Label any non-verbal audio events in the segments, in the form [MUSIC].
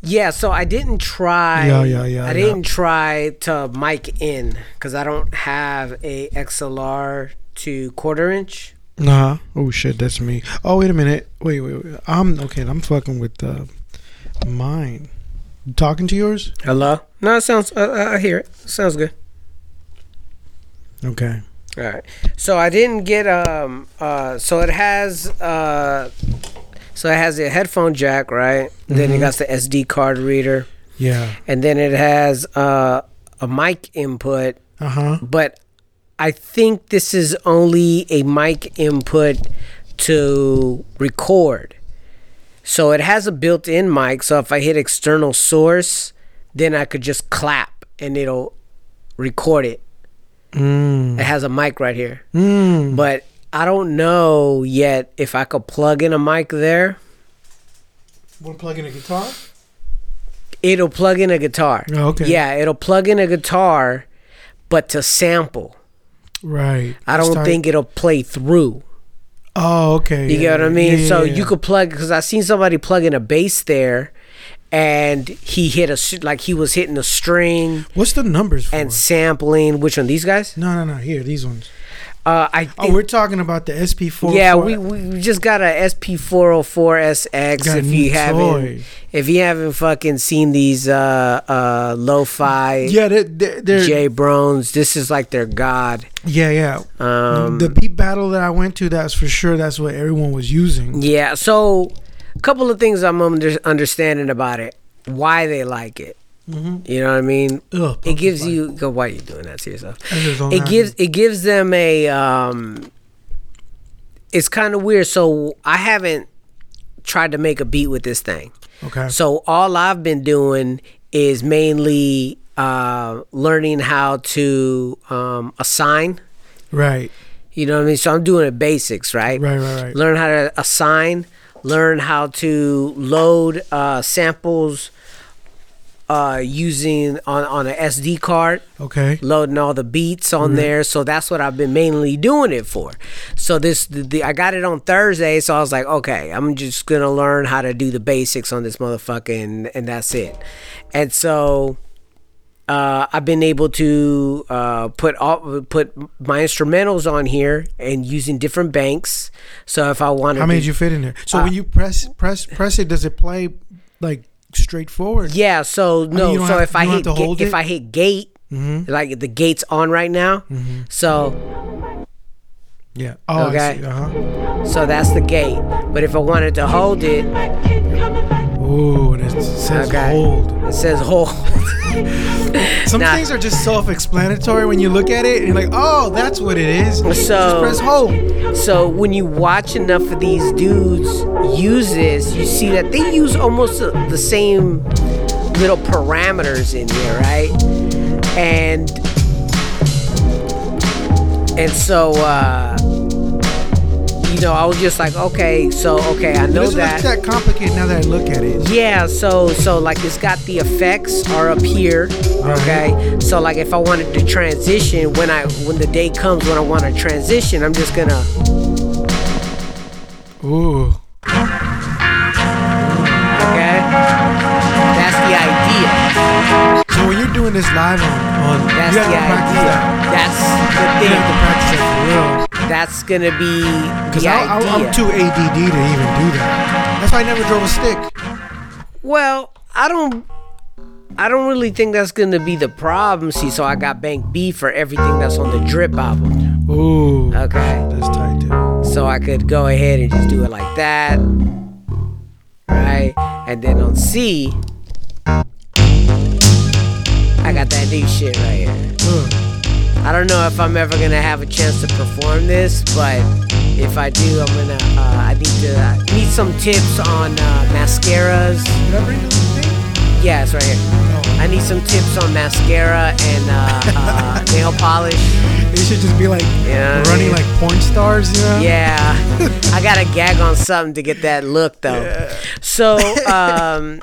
Yeah, so I didn't try. Yeah, yeah, yeah, I didn't try to mic in because I don't have a XLR to quarter inch. Nah. Oh shit, that's me. Oh wait a minute. Wait, wait, wait. I'm okay. I'm fucking with uh, mine. Talking to yours? Hello? No, it sounds. Uh, uh, I hear it. Sounds good. Okay. All right. So I didn't get um. Uh. So it has uh. So it has a headphone jack, right? Then it Mhm. got the SD card reader, Yeah. and then it has uh a mic input. Uh huh. but I think this is only a mic input to record. So it has a built-in mic. So if I hit external source, then I could just clap and it'll record it. Mm. It has a mic right here. Mm. But I don't know yet if I could plug in a mic there. Want to plug in a guitar? It'll plug in a guitar. Oh, okay. Yeah, it'll plug in a guitar, but to sample. Right. I don't Start- think it'll play through. Oh, okay. You yeah, get what I mean? yeah, so yeah. you could plug because I seen somebody plug in a bass there, and he hit a like he was hitting a string What's the numbers for? and sampling. Which one? These guys? no, no, no. Here, these ones. Uh, I Oh, we're talking about the SP4. yeah, we, we just got a SP404SX. Got a If new you haven't, toy. if you haven't fucking seen these uh uh lo-fi Yeah, they're, they're, they're J Brones, this is like their god. yeah, yeah. Um, the beat battle that I went to, that's for sure. That's what everyone was using. Yeah, so a couple of things I'm under, understanding about it. Why they like it. Mm-hmm. You know what I mean? Ugh, It gives you. Go, why are you doing that to yourself? spice. I just don't It gives it gives them a. Um, it's kind of weird. So I haven't tried to make a beat with this thing. Okay. So all I've been doing is mainly uh, learning how to um, assign. Right. You know what I mean? So I'm doing the basics, right? Right. Right. Right. learn how to assign, learn how to load uh, samples uh, using on, on an SD card, Okay. loading all the beats on there. So that's what I've been mainly doing it for. So this the, the, I got it on Thursday, so I was like, okay, I'm just gonna learn how to do the basics on this motherfucker, and, and that's it. And so. Uh, I've been able to uh, put all, put my instrumentals on here and using different banks. So if I want to, How many did you fit in there? So Uh, when you press press press it, does it play like straightforward? Yeah, so no, you don't so have- if I hit ga- if? I hit gate, Mm-hmm. like the gate's on right now, so Yeah. Oh, Okay. Uh huh. so that's the gate. But if I wanted to hold it, Ooh, it says Okay. hold. it says hold. [LAUGHS] Some Nah. things are just self-explanatory when you look at it, and you're like, "Oh, that's what it is." So- just press hold. so when you watch enough of these dudes use this, you see that they use almost the same little parameters in here, right? And and so uh know, I was just like, okay, so okay, I know doesn't that. that complicated now that I look at it. Yeah, so so like it's got the effects are up here. Okay. So like if I wanted to transition when I when the day comes when I want to transition, I'm just gonna Ooh. okay. That's the idea. So when you're doing this live on, on That's the have to practice idea. That's the You have to thing. practice that for real. That's gonna be Because. I'm too ADD to even do that. That's why I never drove a stick. Well, I don't I don't really think that's gonna be the problem. See, so I got Bank B for everything that's on the drip album. Ooh. Okay. That's tight too. So I could go ahead and just do it like that. Right? And then on C, I got that new shit right here. Ugh. I don't know if I'm ever gonna have a chance to perform this, but if I do, I'm gonna. Uh, I need to uh, need some tips on uh, mascaras. Did I bring the thing? Yeah, it's right here. I need some tips on mascara and uh, uh, [LAUGHS] nail polish. You should just be like Yeah, running yeah. like porn stars, you know? Yeah, [LAUGHS] I gotta gag on something to get that look though. So, um,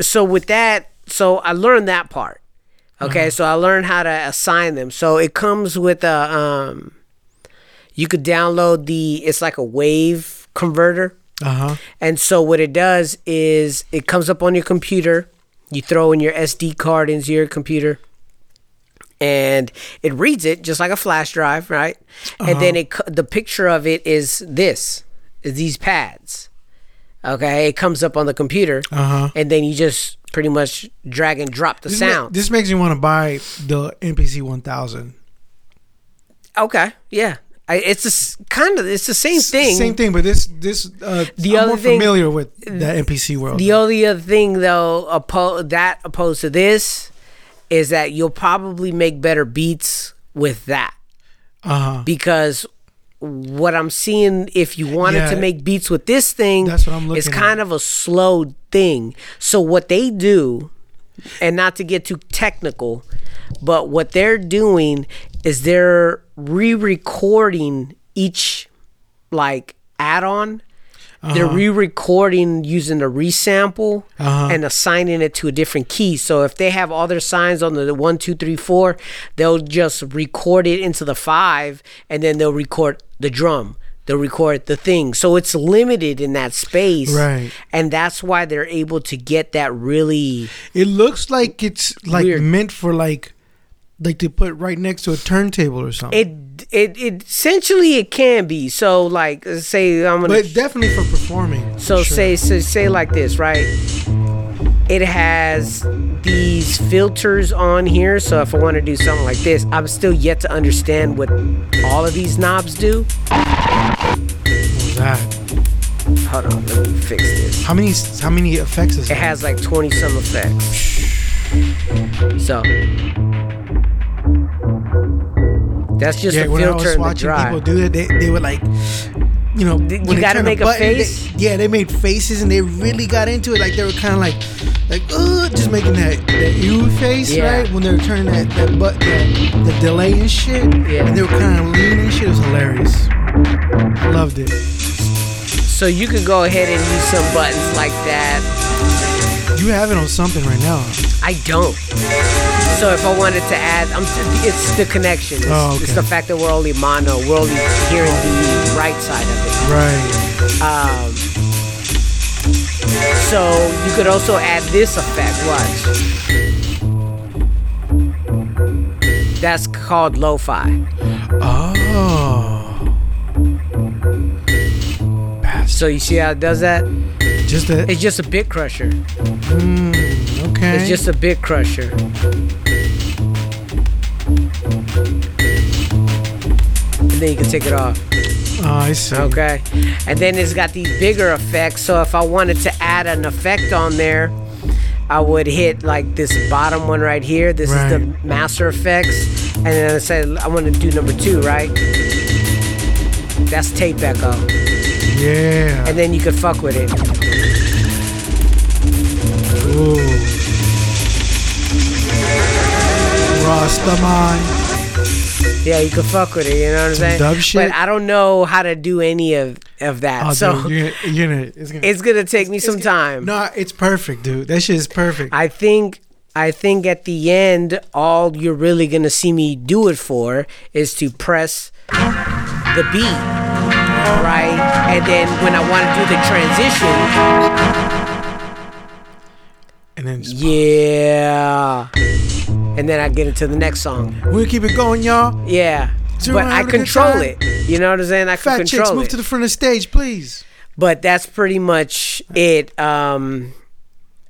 so with that, so I learned that part. Okay, so I learned how to assign them. So it comes with a, um, you could download the. It's like a wave converter. Uh huh. And so what it does is it comes up on your computer. You throw in your SD card into your computer. And it reads it just like a flash drive, right? Uh-huh. And then it the picture of it is this, is these pads. Okay, it comes up on the computer, Uh huh. and then you just pretty much drag and drop the This, ma- sound. this makes me want to buy the MPC 1000. okay, yeah, I, it's s- kind of it's the same thing. Same thing, but this this uh, The I'm other more thing- familiar with the MPC world. The only other thing though, oppo- that opposed to this, is that you'll probably make better beats with that uh huh. because what I'm seeing, if you wanted Yeah. to make beats with this thing, That's what I'm It's looking kind of a slow thing. So what they do, and not to get too technical, but what they're doing is they're re-recording each like add-on. They're re-recording using a resample Uh-huh. and assigning it to a different key. So if they have all their signs on the one, two, three, four, they'll just record it into the five, and then they'll record the drum. They'll record the thing. So it's limited in that space, Right. And that's why they're able to get that really. It looks like it's like Weird. meant for like like to put right next to a turntable or something. It it it essentially it can be. So like say I'm gonna but definitely for performing. So sure. say so say like this, right? It has these filters on here. So if I want to do something like this, I'm still yet to understand what all of these knobs do. What was that? Hold on, let me fix this. How many how many effects is It that? has like 20 some effects. So that's just yeah, a when I filter was in the drive. people do it, they, they would like, you know, You when they gotta make a button, they- face? yeah, they made faces and they really got into it. Like they were kind of like, like, uh, just making that that ew face, Yeah. right? When they were turning that that but that, the delay and shit, Yeah. and they were kind of leaning and shit. It was hilarious. I loved it. So you could go ahead and use some buttons like that. You have it on something right now. I don't. So if I wanted to add, I'm, it's the connection. It's, Oh, it's the fact that we're only mono. We're only hearing the right side of it. Right. Um, so you could also add this effect. Watch. That's called lo-fi. Oh. So you see how it does that? Just that. It's just a bit crusher. Mm, okay. It's just a bit crusher. Then you can take it off. Oh, I see. Okay. And then it's got these bigger effects. So if I wanted to add an effect on there, I would hit like this bottom one right here. This is the master effects. And then I say I want to do number two, right? That's tape echo. Yeah. And then you could fuck with it. Ooh. Rastaman. Yeah, you could fuck with it, you know what I'm saying? dub shit? But I don't know how to do any of, of that. Oh, so dude, you're, you're gonna, it's gonna. it's gonna take me some time. no, it's perfect, dude. That shit is perfect. I think I think at the end, all you're really gonna see me do it for is to press the beat, right? And then when I want to do the transition, and then yeah, and then I get into the next song, we'll keep it going, y'all. yeah. But I having a good control it. You know what I'm saying? I Fat chicks, control move to the front of the stage, please. but that's pretty much it. Um,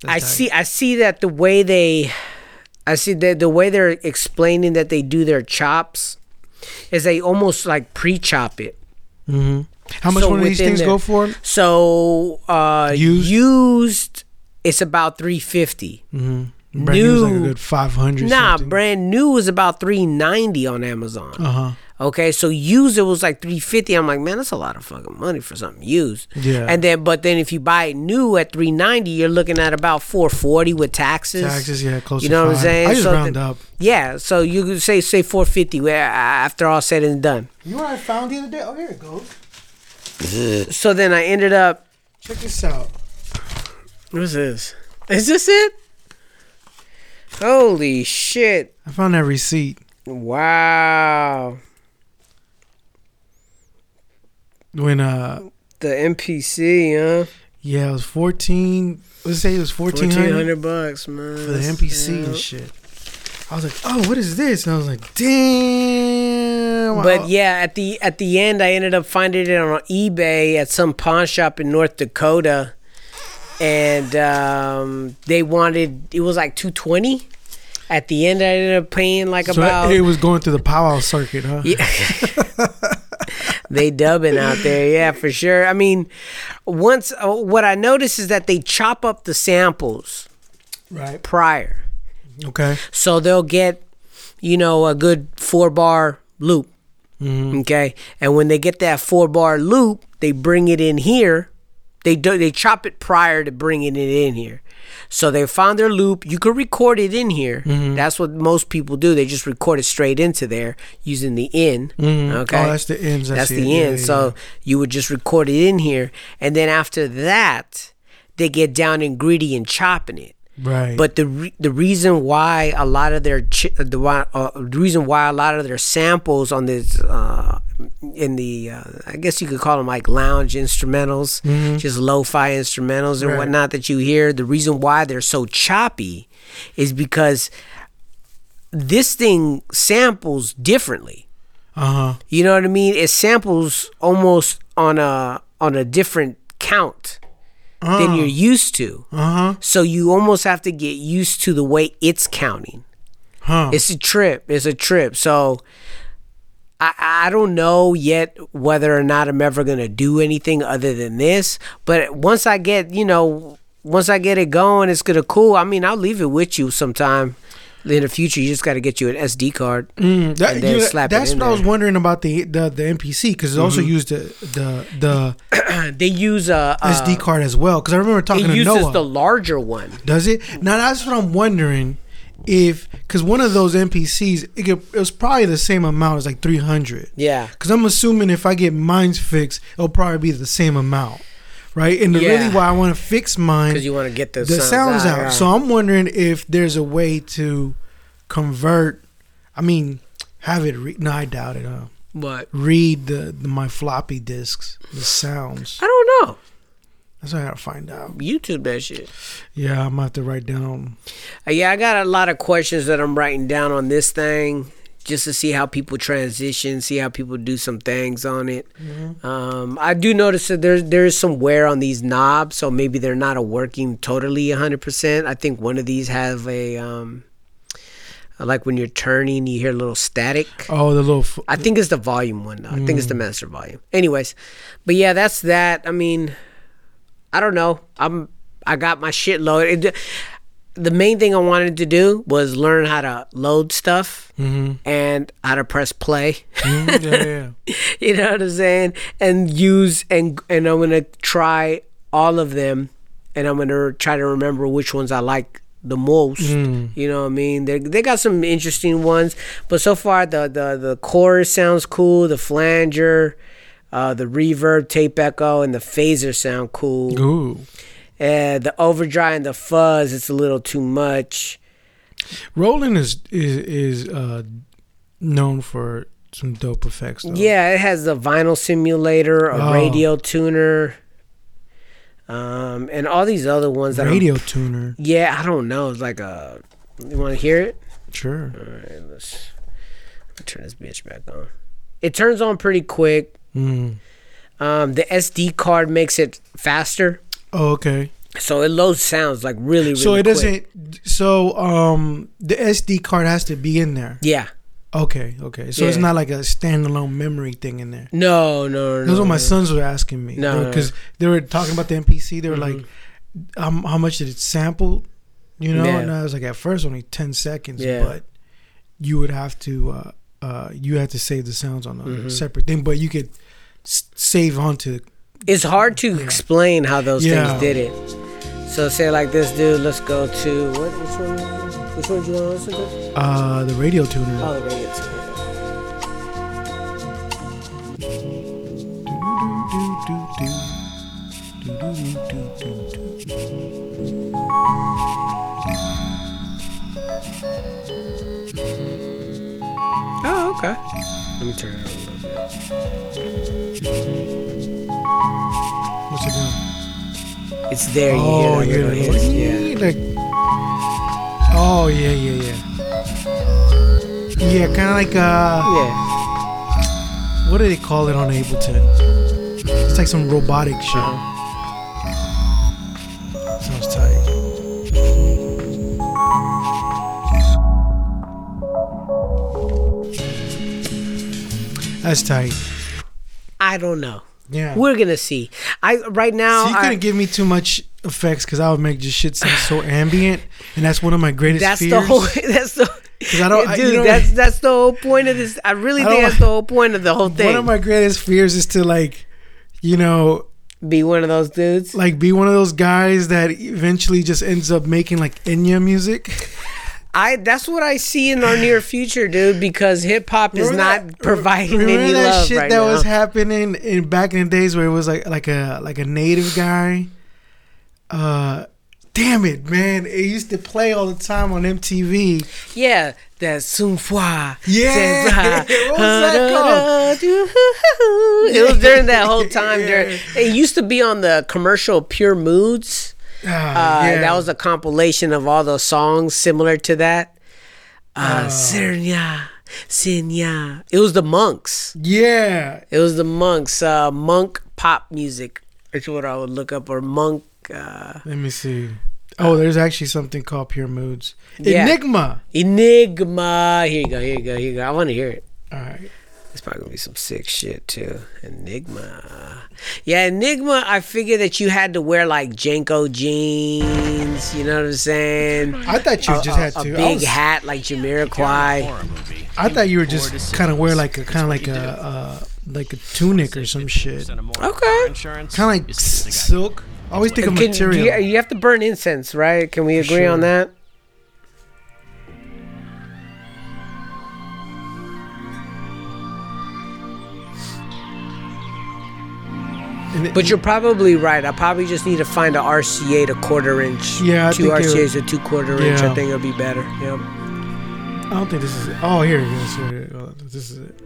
I That's see. I see that the way they, I see that the way they're explaining that they do their chops, is they almost like pre-chop it. Mm-hmm. How much So one of these things there- go for? So uh, Used? used, it's about three fifty. Mm-hmm. Brand new was like a good five hundred. Nah, brand new is about three ninety on Amazon. Uh huh. Okay, so used it was like three fifty. I'm like, man, that's a lot of fucking money for something used. Yeah. And then, but then if you buy it new at three ninety, you're looking at about four forty with taxes. Taxes, yeah, close. You to know what I'm saying? I just So round up. Yeah, so you could say say four fifty where after all said and done. You know what I found the other day? Oh, here it goes. So then I ended up. Check this out. What's this? Is this it? Holy shit! I found that receipt Wow. when uh The MPC, huh? Yeah, it was fourteen. Let's say it was fourteen hundred bucks, man. for the MPC and shit. I was like, oh, what is this? And I was like, damn. But yeah, at the at the end, I ended up finding it on eBay at some pawn shop in North Dakota, and um, they wanted it was like two twenty. At the end, I ended up paying like so about it was going through the powwow circuit, huh? Yeah. [LAUGHS] they dubbing out there, yeah, for sure. I mean, once uh, what I noticed is that they chop up the samples Right. prior, Okay. so they'll get, you know, a good four bar loop. Okay, and when they get that four bar loop, they bring it in here. They do they chop it prior to bringing it in here. So they found their loop. You could record it in here. Mm-hmm. That's what most people do. They just record it straight into there using the in. Mm-hmm. Okay, Oh, that's the ends. That's the. End. yeah, so yeah. you would just record it in here, and then after that, they get down and gritty and chopping it. Right. But the re- the reason why a lot of their the why, uh, the reason why a lot of their samples on this uh, in the uh, I guess you could call them like lounge instrumentals, just lo-fi instrumentals and Mm-hmm. Right. whatnot that you hear. The reason why they're so choppy is because this thing samples differently. uh huh. You know what I mean? It samples almost on a on a different count than you're used to. Uh huh. So you almost have to get used to the way it's counting. Huh. It's a trip. It's a trip. So I I don't know yet whether or not I'm ever gonna do anything other than this. But once I get you know once I get it going, it's gonna cool. I mean, I'll leave it with you sometime in the future. You just got to get you an SD card. Mm, that, and then you know, slap it that's what I was wondering about the the, the MPC because it also used the the the [CLEARS THROAT] They use a, a SD card as well. Because I remember talking Uh, It to uses Noah. the larger one. Does it? Now that's what I'm wondering. If because one of those MPCs, it, could, it was probably the same amount as like 300. Yeah. Because I'm assuming if I get mine's fixed, it'll probably be the same amount, right? And Yeah. really why I want to fix mine, Because you want to get the, the sounds out. right. So I'm wondering if there's a way to convert. I mean, have it. Re- no, I doubt it. Huh? But Read the, the my floppy disks, the sounds. I don't know. That's what I gotta find out. YouTube that shit. Yeah, I'm gonna have to write down. Uh, yeah, I got a lot of questions that I'm writing down on this thing just to see how people transition, see how people do some things on it. Um, I do notice that there's there's some wear on these knobs, so maybe they're not a working totally 100%. I think one of these have a um, like when you're turning, you hear a little static. Oh, the little. F- I think it's the volume one. Though. I think it's the master volume. Anyways, but yeah, that's that. I mean, I don't know. I'm I got my shit loaded. It, the main thing I wanted to do was learn how to load stuff and how to press play. Mm, yeah, yeah. [LAUGHS] you know what I'm saying? And use and and I'm gonna try all of them, and I'm gonna try to remember which ones I like the most. You know what I mean? They they got some interesting ones, but so far the the the chorus sounds cool. The flanger. Uh, the reverb, tape echo, and the phaser sound cool. Ooh. Uh, the overdrive and the fuzz, it's a little too much. Roland is is is uh, known for some dope effects. Though. Yeah, it has the vinyl simulator, a Oh. radio tuner, um, and all these other ones that I'm- radio tuner. yeah, I don't know. It's like a. You want to hear it? Sure. All right, let's turn this bitch back on. It turns on pretty quick. Mm. Um, the SD card makes it faster, Oh, okay. so it loads sounds like really, really. so it quick. doesn't. So um, the SD card has to be in there. Yeah. Okay. Okay. So it's not like a standalone memory thing in there. No, no, no. That's what my no. sons were asking me. No, no, because they were talking about the MPC. They were Mhm. like, um, "How much did it sample?" You know, Yeah. and I was like, "At first, only ten seconds, Yeah. but you would have to, uh, uh, you had to save the sounds on a Mhm. separate thing, but you could s- save onto It's hard to explain how those Yeah. things did it. So say like this, dude. Let's go to what? Which one? Which one do you want to listen to? uh, the radio tuner. Oh, the radio tuner. Oh, okay. Let me turn it on a little bit. What's it doing? It's there. You Oh, hear you're that yeah. like. Oh yeah, yeah, yeah. Yeah, kind of like uh, Yeah. what do they call it on Ableton? It's like some robotic shit. Uh-huh. Sounds tight. That's tight. I don't know. Yeah. We're gonna see. I right now. So you I- couldn't give me too much effects because I would make just shit sound so ambient, and that's one of my greatest that's fears. the whole. [LAUGHS] That's the. 'Cause I don't- I- you know- that's that's the whole point of this. I really I think that's the whole point of the whole thing. One of my greatest fears is to like, you know, Be one of those dudes. like be one of those guys that eventually just ends up making like Enya music. I that's what I see in our near future, dude. Because hip hop is not that- providing remember any that love shit right that now. was happening in back in the days where it was like like a like a native guy. Uh, damn it, man! It used to play all the time on MTV. yeah, that Soon Fwa. Yeah. [LAUGHS] What was that called? It was during that whole time. During [LAUGHS] it used to be on the commercial Pure Moods. Ah, Uh, yeah. That was a compilation of all those songs similar to that. Uh, Sirnya, Sinya. It was the monks. yeah. It was the monks. Uh, monk pop music. That's what I would look up. Or monk. Uh, Let me see. Oh, there's actually something called Pure Moods. Yeah. Enigma. Enigma. Here you go. Here you go. Here you go. I want to hear it. All right. It's probably gonna be some sick shit too. Enigma. Yeah, Enigma. I figured that you had to wear like JNCO jeans. You know what I'm saying? I thought you A, just a- had a to. I, big was- hat like Jamiroquai. I thought you were just kind of wear like a kind of like a uh, like a tunic or some shit. Okay. Kind of like silk. I always think of Can, material. you, you have to burn incense, right? Can we agree on that? But you're probably right. I probably just need to find a RCA to quarter inch. Yeah, I two think RCAs to two quarter inch. I think it'll be better. Yep. I don't think this is. It. Oh, here it is. Here it is. This is it.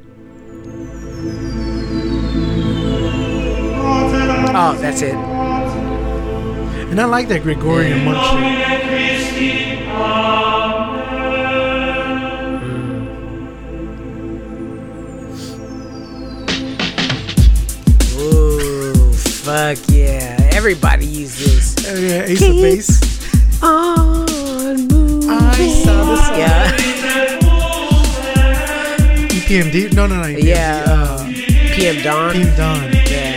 Oh, that's it. And I like that Gregorian monk fuck yeah! Everybody uses Oh, yeah, Ace of Base. on moving. I saw this song. Yeah, EPMD. No, no, no. EPMD. yeah. Uh, PM Dawn. PM Dawn. Yeah.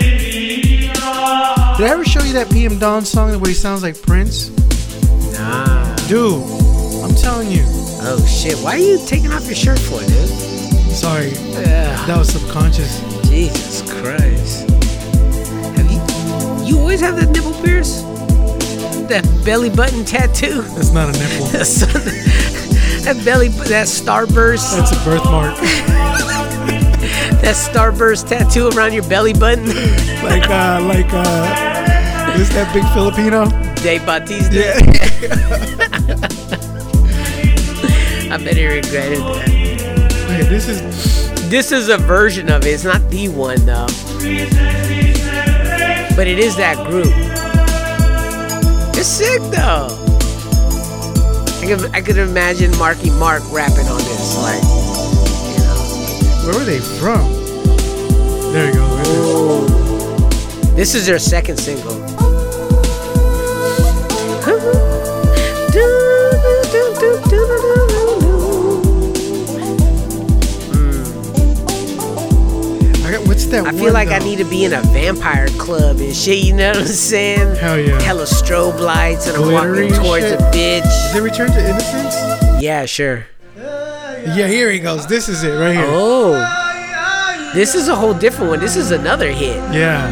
Did I ever show you that PM Dawn song where he sounds like Prince? Nah. Dude, I'm telling you. Oh shit! Why are you taking off your shirt for, dude? Sorry, Ugh. that was subconscious. Jesus Christ. You always have that nipple pierce? That belly button tattoo? That's not a nipple. [LAUGHS] that belly that starburst That's a birthmark. [LAUGHS] that starburst tattoo around your belly button? [LAUGHS] like, uh, like, uh, is that big Filipino? Dave Bautista. Yeah. I bet he regretted that. Wait, this is. This is a version of it. It's not the one though. But it is that group. It's sick though. I could, I could imagine Marky Mark rapping on this, like, you know. Where were they from? There you go. Right there. This is their second single. That I one, feel like I need to be in a vampire club and shit, you know what I'm saying? Hell yeah. Hella strobe lights and I'm walking towards shit. a bitch. Is it Return to Innocence? Yeah, sure. Yeah, here he goes. This is it right here. Oh. This is a whole different one. This is another hit. Yeah.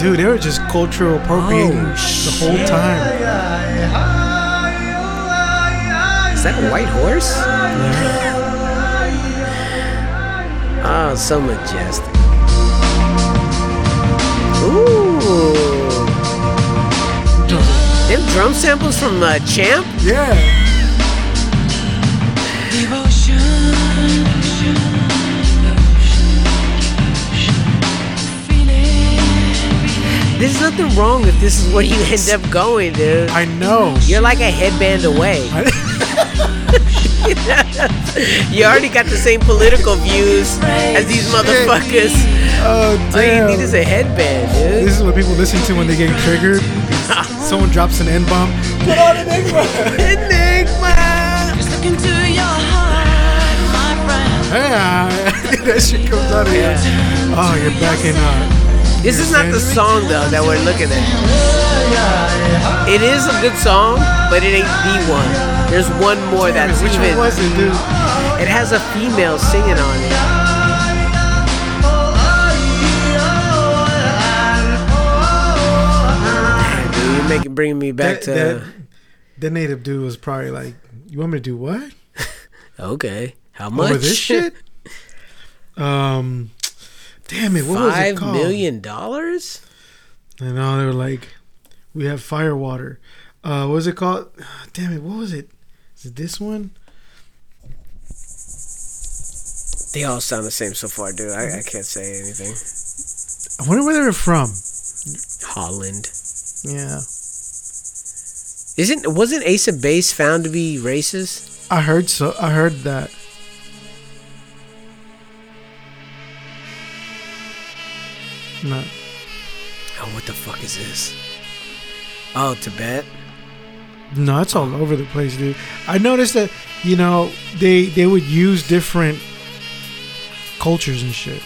Dude, they were just cultural appropriating Oh, the whole time. Is that a white horse? Oh, so majestic. Ooh. Them drum samples from uh, Champ? Yeah. There's nothing wrong if this is where you end up going, dude. I know. You're like a headband away. [LAUGHS] [LAUGHS] you already got the same political views as these motherfuckers. Oh All you damn! need is a headband, dude. This is what people listen to when they get triggered. [LAUGHS] Someone drops an N bomb. Put on Enigma. Enigma. Just look into your heart, my friend. Hey, [LAUGHS] that shit comes out of you. Yeah. Oh, you're back in. Uh, This is not the song though that we're looking at. It is a good song, but it ain't the one. There's one more that's which even. one was it, dude? It has a female singing on it. You're making bringing me back That, to. that, that native dude was probably like, "You want me to do what? [LAUGHS] okay, how much? Over this shit?" [LAUGHS] Um, damn it, what was it called? million dollars? And know they were like, "We have fire water." Uh, what was it called? [SIGHS] Damn it, what was it? Is it this one? They all sound the same so far, dude. I, I can't say anything. I wonder where they're from. Holland. Yeah, Isn't wasn't Ace of Base found to be racist? I heard so. I heard that. No. Oh, what the fuck is this? Oh, Tibet. No, it's all over the place, dude. I noticed that you know they they would use different cultures and shit.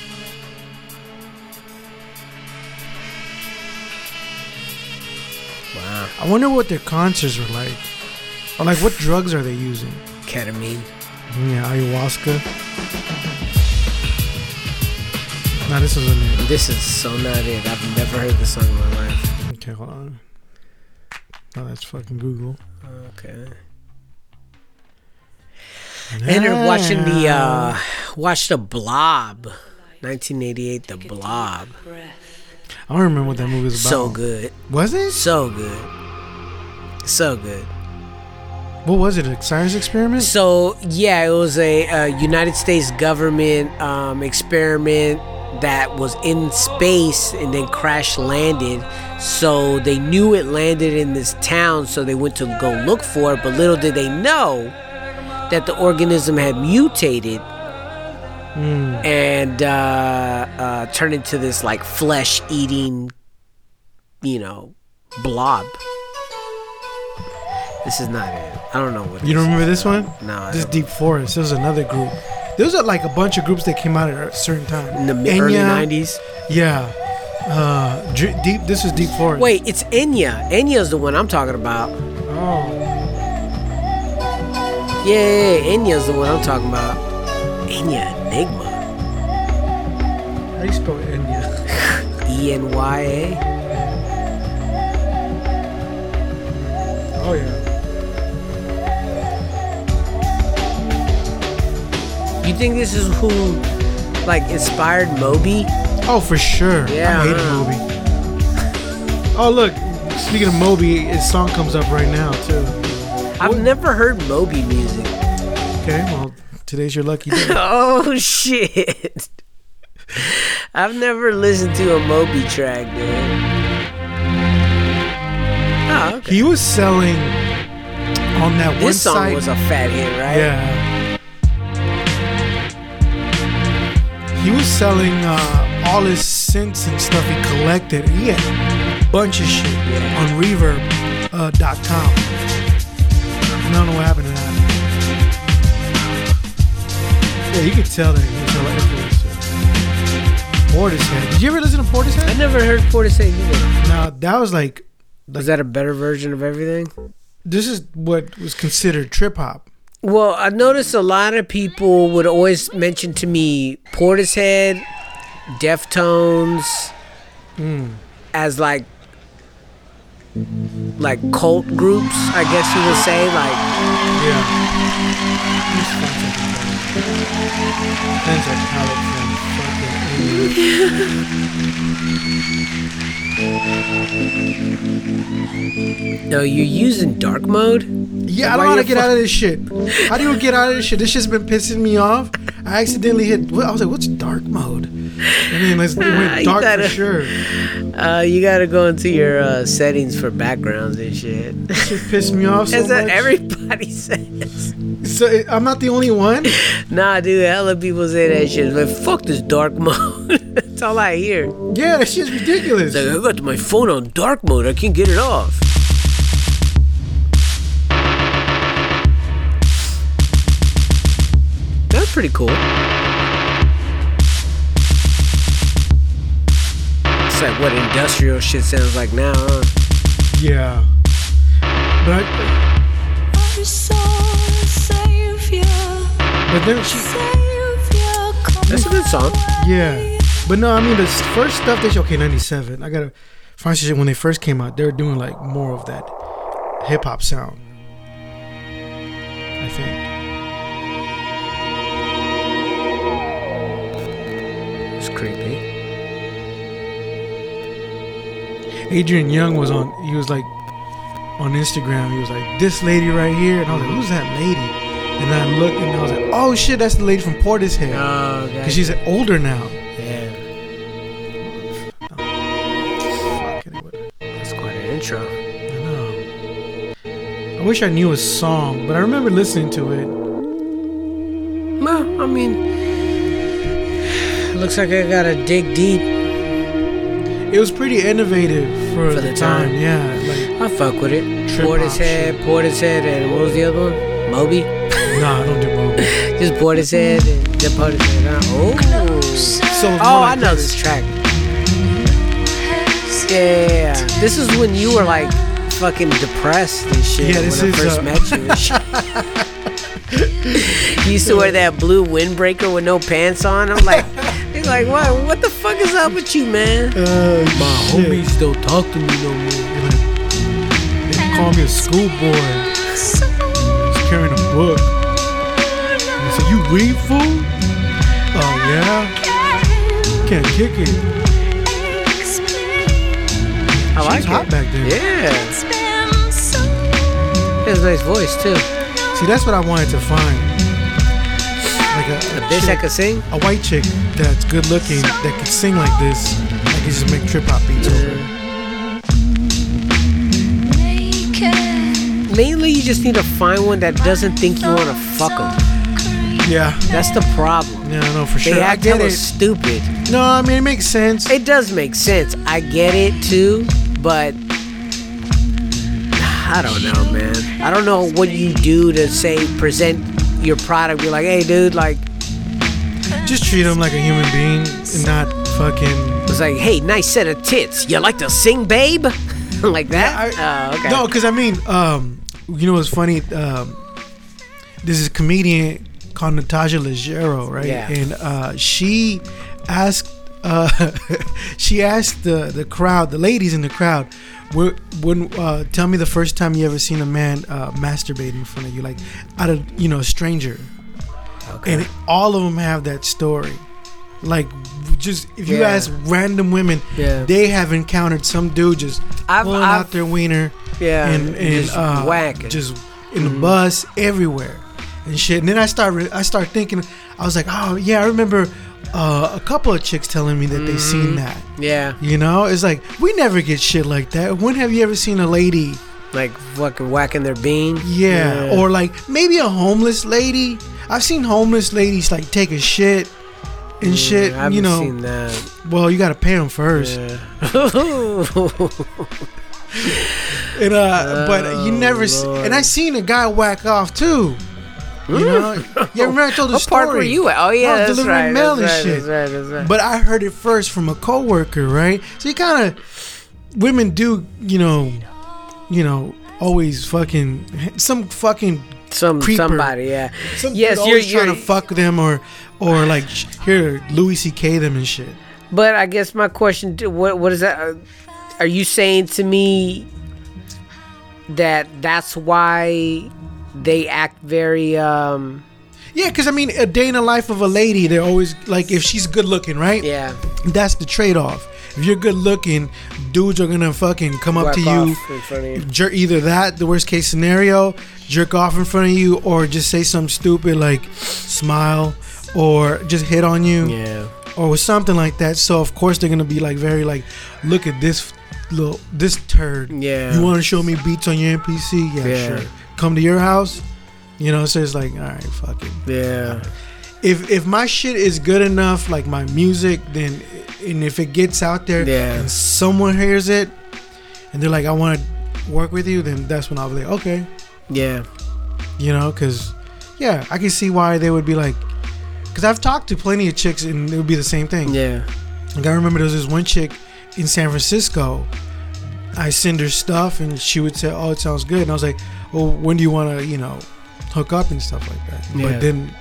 I wonder what their concerts were like, or like what drugs are they using? Ketamine. Yeah, ayahuasca. Nah, this isn't it. This is so not it. I've never heard this song in my life. Okay, hold on. Oh, that's fucking Google. Okay. I ended up watching the uh watched the Blob. 1988 The Blob. I don't remember what that movie was about. So good. Was it? So good. So good. What was it? A science experiment? So yeah, it was a, a United States government um, experiment that was in space and then crash landed. So they knew it landed in this town, so they went to go look for it. But little did they know that the organism had mutated Mm. and uh, uh, turned into this like flesh-eating, you know, blob. This is not it. I don't know what. You don't remember this one? No, This. Deep Forest. There was another group. There was like a bunch of groups that came out at a certain time. in the mi- early '90s. Yeah. Uh, deep. This was Deep Forest. Wait, it's Enya. Enya's the one I'm talking about. Oh. Yeah, yeah, yeah, Enya's the one I'm talking about. Enya Enigma. How do you spell Enya? [LAUGHS] E N Y A. Oh yeah. You think this is who, like, inspired Moby? Oh, for sure. Yeah, I hate. Moby. Oh look. Speaking of Moby, his song comes up right now too. I've never heard Moby music. Okay. Well, today's your lucky day. [LAUGHS] Oh shit! I've never listened to a Moby track, dude. Oh, okay. he was selling on that one This song site. was a fat hit, right? Yeah. He was selling uh, all his synths and stuff he collected. He had a bunch of shit Yeah. on Reverb.com. Uh, dot com. I don't know what happened to that. Yeah, you could tell that he was an influencer. Portishead. Did you ever listen to Portishead? I never heard Portishead either. Now that was like Was that a better version of everything? this is what was considered trip hop. Well, I noticed a lot of people would always mention to me Portishead, Deftones, as like like cult groups. I guess you would say like Yeah. Depends on how it's fucking [LAUGHS] no, you're using dark mode. Yeah, I don't know how to get fu- out of this shit. How do you get out of this shit? This shit's been pissing me off. I accidentally hit. I was like, "What's dark mode?" I mean, let's, it [LAUGHS] went dark gotta- for sure. Uh, you gotta go into your uh, settings for backgrounds and shit. Shit pissed me off [LAUGHS] so That's what much. everybody [LAUGHS] says. so I'm not the only one. Nah, dude, hella people say that shit. Like, fuck this dark mode. That's all I hear. Yeah, that shit's ridiculous. It's like, I got my phone on dark mode. I can't get it off. That's pretty cool. It's like what industrial shit sounds like now, huh? Yeah. But I, I saw a savior, but then she, savior coming That's a good song. yeah. But no, I mean the first stuff they show. Okay, '97. I gotta find shit when they first came out. They were doing like more of that hip hop sound. I think. It's creepy. Adrian Younge was on. He was like on Instagram. He was like, "This lady right here," and I was like, "Who's that lady?" And I looked, and I was like, "Oh shit, that's the lady from Portishead." Oh, Because she's older now. I wish I knew a song, but I remember listening to it. Well, I mean, looks like I gotta dig deep. It was pretty innovative for, For the, the time. time. Yeah, like I fuck with it. Trip Portishead, Portishead, and what was the other one? Moby. nah, I don't do both. [LAUGHS] Just Portishead and the Portishead. Huh? Oh. So Oh, I know this track. Yeah. This is when you were like fucking depressed and shit. Yeah, this when is, I first uh, met you. And [LAUGHS] you used to wear that blue windbreaker with no pants on. I'm like, [LAUGHS] he's like, what? What the fuck is up with you, man? Uh, My shit. homies don't talk to me no more. They call me a schoolboy. He's carrying a book. And so you read, fool? Oh yeah, can't kick it. I like She's hot it. back then. Yeah, he has a nice voice too. See, that's what I wanted to find. Like a, A a, bitch chick, that could sing. a white chick that's good looking that could sing like this. That could just make trip hop beats over. it. Mainly, you just need to find one that doesn't think you want to fuck them. Yeah, That's the problem. yeah, no, for They sure. I act hella stupid. No, I mean it makes sense. It does make sense. I get it too, but I don't know, man. I don't know what you do to say present your product. Be like, hey, dude, like Just treat him like a human being and not fucking. it's like, hey, nice set of tits. You like to sing, babe? [LAUGHS] like that? I- oh, okay. No, because I mean, um, you know what's funny? Um, this is a comedian called Natasha Leggero, right? Yeah. And uh, she asked, uh, [LAUGHS] she asked the the crowd, the ladies in the crowd, "Wh- when uh, tell me the first time you ever seen a man uh, masturbate in front of you, like out of you know a stranger, okay. and all of them have that story. Like, just if you Yeah. ask random women, Yeah. they have encountered some dude just I've- pulling I've- out their wiener yeah, and and just uh, whack just in the bus everywhere and shit. And then I start re- I start thinking I was like, oh yeah, I remember uh, a couple of chicks telling me that they Mm-hmm. seen that. yeah, You know, it's like we never get shit like that. When have you ever seen a lady? like fucking whacking their bean. Yeah, or like maybe a homeless lady. I've seen homeless ladies like take a shit and shit. I You know, seen that. well, you got to pay them first. [LAUGHS] And uh, but you [LAUGHS] never. s Oh, and I seen a guy whack off too. You know, [LAUGHS] yeah. Remember I told the what story. were you at? Oh yeah, I was that's delivering right. mail that's and right, shit. That's right. That's right. But I heard it first from a coworker, right? So you kind of women do, you know, you know, always fucking some fucking some creeper. somebody, yeah. some yes, you're, always you're trying to fuck them or or like here Louis C.K. them and shit. But I guess my question, what what is that? uh, Are you saying to me that that's why they act very um Yeah, because I mean, a day in the life of a lady, they're always like, if she's good looking, right? yeah That's the trade off. If you're good looking, dudes are gonna fucking come up whack to you, off in front of you? jer- either that, the worst case scenario, jerk off in front of you, or just say something stupid like smile, or just hit on you Yeah. or something like that. So of course they're gonna be like very like, look at this little this turd. Yeah. You want to show me beats on your MPC? Yeah, Yeah. sure. Come to your house. You know, so it's like, all right, fuck it. Yeah. If if my shit is good enough, like my music, then and if it gets out there Yeah. and someone hears it, and they're like, I want to work with you, then that's when I'll be like, okay, Yeah. you know, because yeah, I can see why they would be like, because I've talked to plenty of chicks and it would be the same thing. Yeah. Like I remember there was this one chick in San Francisco. I send her stuff and she would say, "Oh, it sounds good." And I was like, "Well, when do you want to, you know, hook up and stuff like that?" Yeah. But then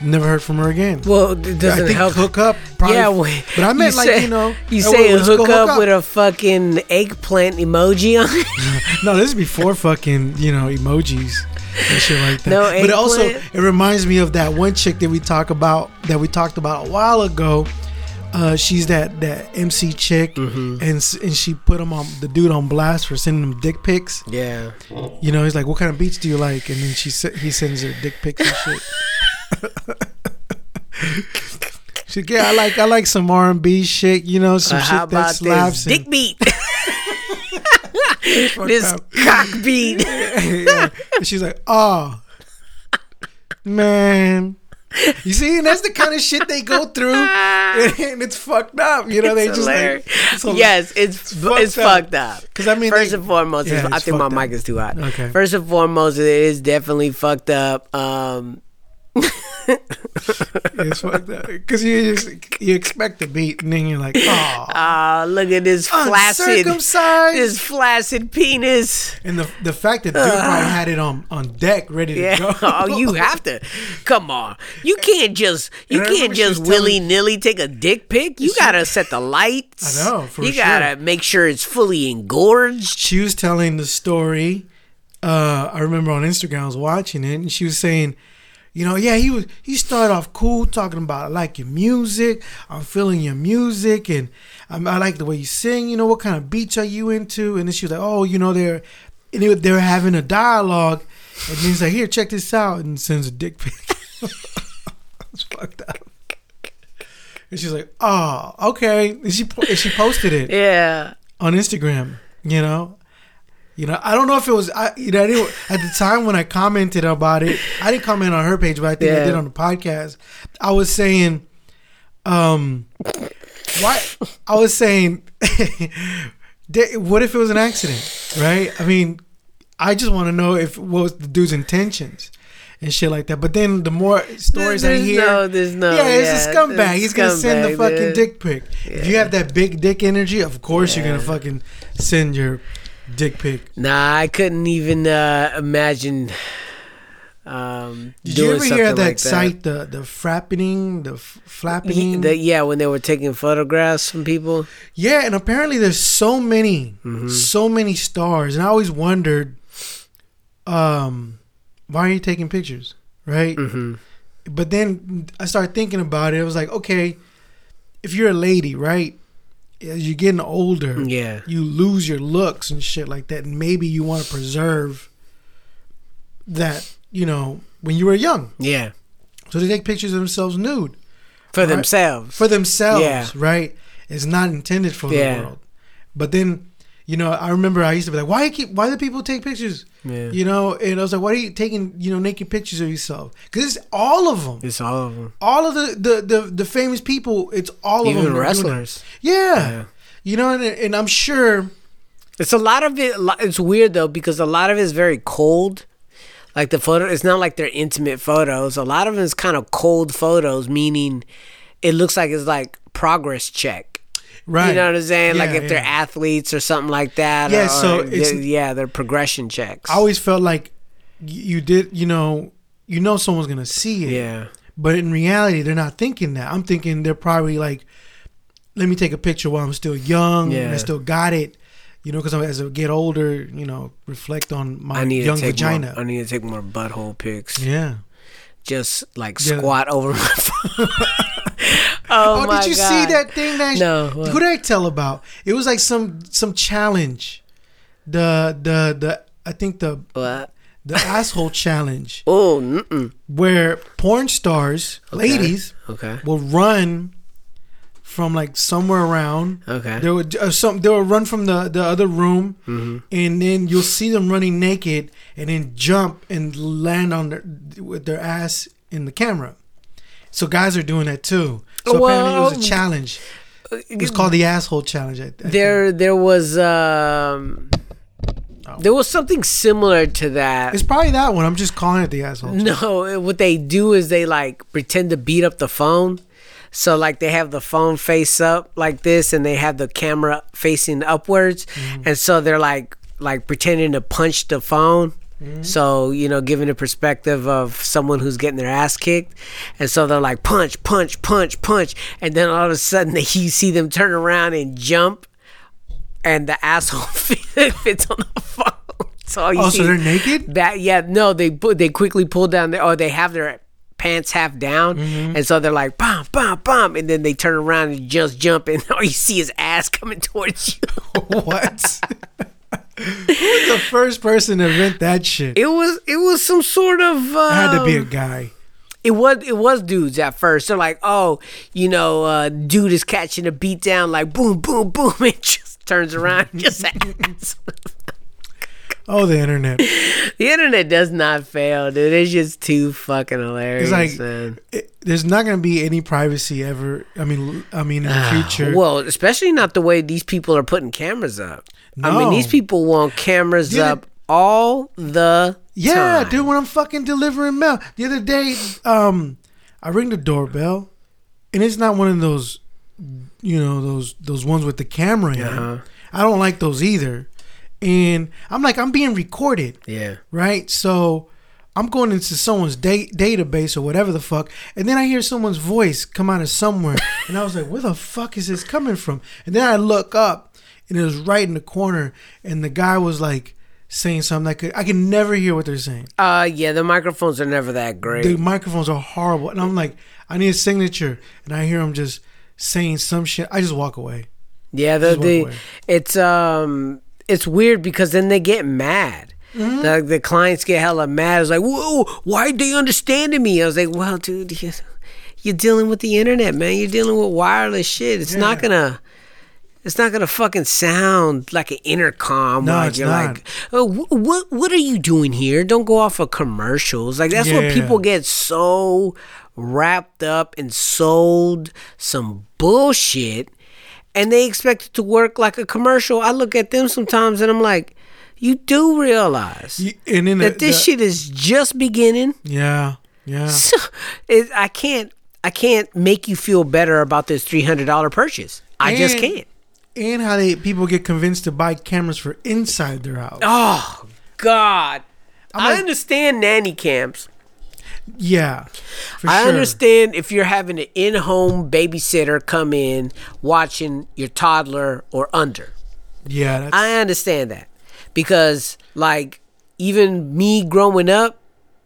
never heard from her again. Well, it I think help. hook up. Probably, yeah, well, but I meant like say, you know, [LAUGHS] you oh, say well, let's hook up with a fucking eggplant emoji on. it? [LAUGHS] no. This is before fucking you know emojis and shit like that. No but it also it reminds me of that one chick that we talk about that we talked about a while ago. Uh, she's that that MC chick, Mm-hmm. and and she put him on the dude on blast for sending him dick pics. yeah. You know, he's like, "What kind of beats do you like?" And then she he sends her dick pics and shit. [LAUGHS] She's like, "Yeah, I like I like some R and B shit. You know, some Uh, shit that slaps." this dick beat? [LAUGHS] [LAUGHS] this up. cock beat. yeah. And she's like, "Oh, man." You see, and that's the kind of shit they go through, [LAUGHS] and, and it's fucked up. You know, they It's just hilarious. like, so- yes, it's it's, fucked it's up. fucked up. 'Cause I mean, first they- and foremost, Yeah, it's, I think my up. mic is too hot. Okay. First and foremost, it is definitely fucked up. Um, [LAUGHS] it's fucked up because you just you expect the beat, and then you're like, "Oh, [LAUGHS] look at this flaccid, this flaccid penis. And the the fact that dude probably had it on on deck, ready to go. [LAUGHS] oh, you have to. Come on. You can't just you can't just willy nilly take a dick pic. You gotta set the lights. I know, for sure. You sure. gotta make sure it's fully engorged. she was telling the story. Uh, I remember on Instagram, I was watching it, and she was saying, you know, yeah, he was he started off cool talking about I like your music, I'm feeling your music, and um, I like the way you sing. You know, what kind of beats are you into? And then she was like, oh, you know, they're and they, were- they were having a dialogue, and then he's like, here, check this out, and sends a dick pic. [LAUGHS] it's fucked up. And she's like, oh, okay. And she and she posted it Yeah. on Instagram. You know, you know. I don't know if it was. I, you know, I at the time when I commented about it, I didn't comment on her page, but I think I did on the podcast. I was saying, um, why? I was saying, [LAUGHS] what if it was an accident, right? I mean, I just want to know if what was the dude's intentions. And shit like that, but then the more stories I hear, no- there's no- yeah, it's yeah, a scumbag. He's gonna send the fucking dude. dick pic. If you have that big dick energy, of course you're gonna fucking send your dick pic. Nah, I couldn't even uh, imagine. Um, Did you ever hear that like site, the the frappening, the f- flapping? the- yeah, when they were taking photographs from people. yeah, and apparently there's so many, Mm-hmm. so many stars, and I always wondered, um, why are you taking pictures, right? Mm-hmm. But then I started thinking about it. I was like, okay, if you're a lady, right? As you're getting older, Yeah. you lose your looks and shit like that, and maybe you want to preserve that, you know, when you were young. Yeah. So they take pictures of themselves nude For Right. themselves. for themselves, Yeah. right? It's not intended for Yeah. the world. But then, you know, I remember I used to be like, why you keep, why do people take pictures? yeah. You know, and I was like, why are you taking, you know, naked pictures of yourself? Because it's all of them. It's all of them. All of the, the, the, the famous people, it's all of them. that are doing that. wrestlers. Yeah. Yeah. You know, and, and I'm sure It's a lot of it. It's weird though because a lot of it is very cold. Like the photo, it's not like they're intimate photos. A lot of them is kind of cold photos, meaning it looks like it's like progress check. Right. You know what I'm saying? like Yeah, if they're athletes or something like that. Yeah, or- so it's- yeah, they're progression checks. I always felt like you did, you know, you know someone's gonna see it. yeah, But in reality, they're not thinking that. I'm thinking they're probably like, let me take a picture while I'm still young and I still got it. You know, because as I get older, you know, reflect on my I need young to take vagina. More, I need to take more butthole pics. yeah. Just like Yeah. squat over my [LAUGHS] phone. Oh, Oh, my did you God. see that thing that? No, what? Who did I tell about? It was like some some challenge. The the the I think the What? the asshole challenge, [LAUGHS] Oh, mm-mm. where porn stars, ladies, Okay. will run from like somewhere around. Okay. They would uh, some they will run from the the other room, Mm-hmm. and then you'll see them running naked, and then jump and land on their with their ass in the camera. So guys are doing that too. So apparently it was a um, challenge. It's uh, called the asshole challenge. I, I think. There, there was, um, oh. there was something similar to that. It's probably that one. I'm just calling it the asshole. [LAUGHS] No, what they do is they like pretend to beat up the phone. So like they have the phone face up like this, and they have the camera facing upwards, mm-hmm. and so they're like like pretending to punch the phone. So you know, giving a perspective of someone who's getting their ass kicked, and so they're like punch, punch, punch, punch, and then all of a sudden [LAUGHS] you see them turn around and jump, and the asshole [LAUGHS] fits on the phone. [LAUGHS] So all you Oh, see so they're naked? that yeah, no, they put they quickly pull down their or they have their pants half down, Mm-hmm. and so they're like bam, bam, bam, and then they turn around and just jump, and all you see is ass coming towards you. what? Who was the first person to invent that shit? It was it was some sort of uh, It had to be a guy. it was it was dudes at first. They're like, oh, you know, uh, dude is catching a beat down, like boom, boom, boom, [LAUGHS] and just turns around, just [LAUGHS] ass. Oh, the internet. [LAUGHS] the internet does not fail, dude. It's just too fucking hilarious, It's like it, there's not gonna be any privacy ever. I mean, I mean, in the future. Ah, Well, especially not the way these people are putting cameras up. I mean, these people want cameras Dude, up all the yeah, time. dude. When I'm fucking delivering mail, the other day, um, I ring the doorbell, and it's not one of those, you know, those those ones with the camera in. Uh-huh. I don't like those either. And I'm like, I'm being recorded. Yeah. right? So I'm going into someone's da- database or whatever the fuck, and then I hear someone's voice come out of somewhere, [LAUGHS] and I was like, "Where the fuck is this coming from?" And then I look up, and it was right in the corner, and the guy was like saying something like, "I can never hear what they're saying." Uh, yeah, the microphones are never that great. The microphones are horrible, and I'm like, "I need a signature," and I hear him just saying some shit. I just walk away. yeah, the, the away. it's um it's weird because then they get mad. Mm-hmm. The the clients get hella mad. It's like, whoa, why they understanding me? I was like, well, dude, you- you're dealing with the internet, man. You're dealing with wireless shit. It's not gonna. It's not gonna fucking sound like an intercom. No, like it's you're not. like, oh, wh- what what are you doing here? Don't go off of commercials. Like that's Yeah. what people get so wrapped up and sold some bullshit, and they expect it to work like a commercial. I look at them sometimes and I'm like, you do realize You- that the- this the- shit is just beginning. yeah, yeah. [LAUGHS] So it, I can't I can't make you feel better about this three hundred dollar purchase. I just can't. And how they people get convinced to buy cameras for inside their house. Oh God. I understand nanny cams. Yeah, I sure. understand if you're having an in-home babysitter come in watching your toddler or under. Yeah, that's, I understand that because like even me growing up,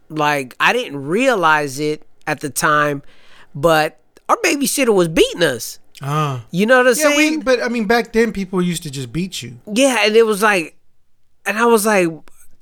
like I didn't realize it at the time, but our babysitter was beating us. ah. You know what I'm Yeah, saying? we, but I mean, back then people used to just beat you. Yeah, and it was like, and I was like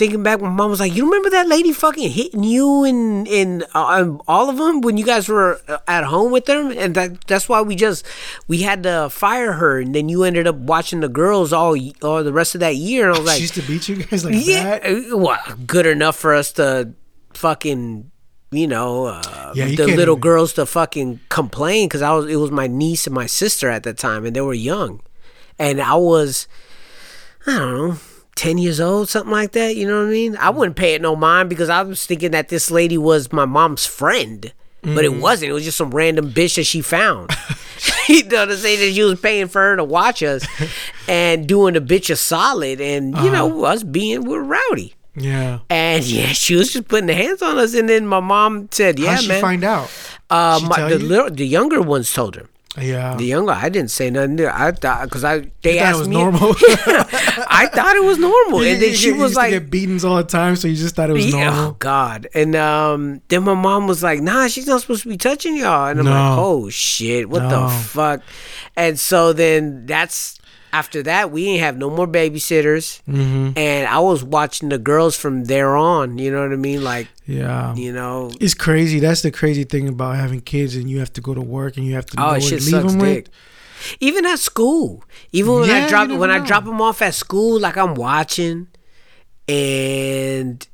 thinking back. My mom was like, "You remember that lady fucking hitting you and and uh, um, all of them when you guys were uh, at home with them?" And that that's why we just we had to fire her, and then you ended up watching the girls all all the rest of that year. And I was [LAUGHS] like, she used to beat you guys like "Yeah, that. uh, well, good enough for us to fucking." You know, uh, Yeah, you the little even- girls to fucking complain because I was it was my niece and my sister at the time, and they were young, and I was I don't know, 10 years old, something like that. You know what I mean? I wouldn't pay it no mind because I was thinking that this lady was my mom's friend. But it wasn't. It was just some random bitch that she found. [LAUGHS] [LAUGHS] you know what I'm saying? That she was paying for her to watch us [LAUGHS] and doing the bitch a solid. And, you know, us being, we're rowdy. Yeah. And yeah, she was just putting the hands on us. And then my mom said, yeah, How'd she man. find out? uh, my, the, little, the younger ones told her. Yeah. The younger, I didn't say nothing. to her. I thought because I they You thought it was me. normal? [LAUGHS] [LAUGHS] I thought it was normal, You- and then you she was like, get beatings all the time, so you just thought it was yeah, normal. "Oh God!" And um, then my mom was like, "Nah, she's not supposed to be touching y'all." And I'm No. like, "Oh shit, what the fuck?" And so then that's after that, we ain't have no more babysitters, Mm-hmm. and I was watching the girls from there on. You know what I mean? Like, Yeah. you know, It's crazy. That's the crazy thing about having kids and you have to go to work and you have to oh, what shit leave them dick. Even at school, even when Yeah, I drop when I drop them off at school, like I'm watching, and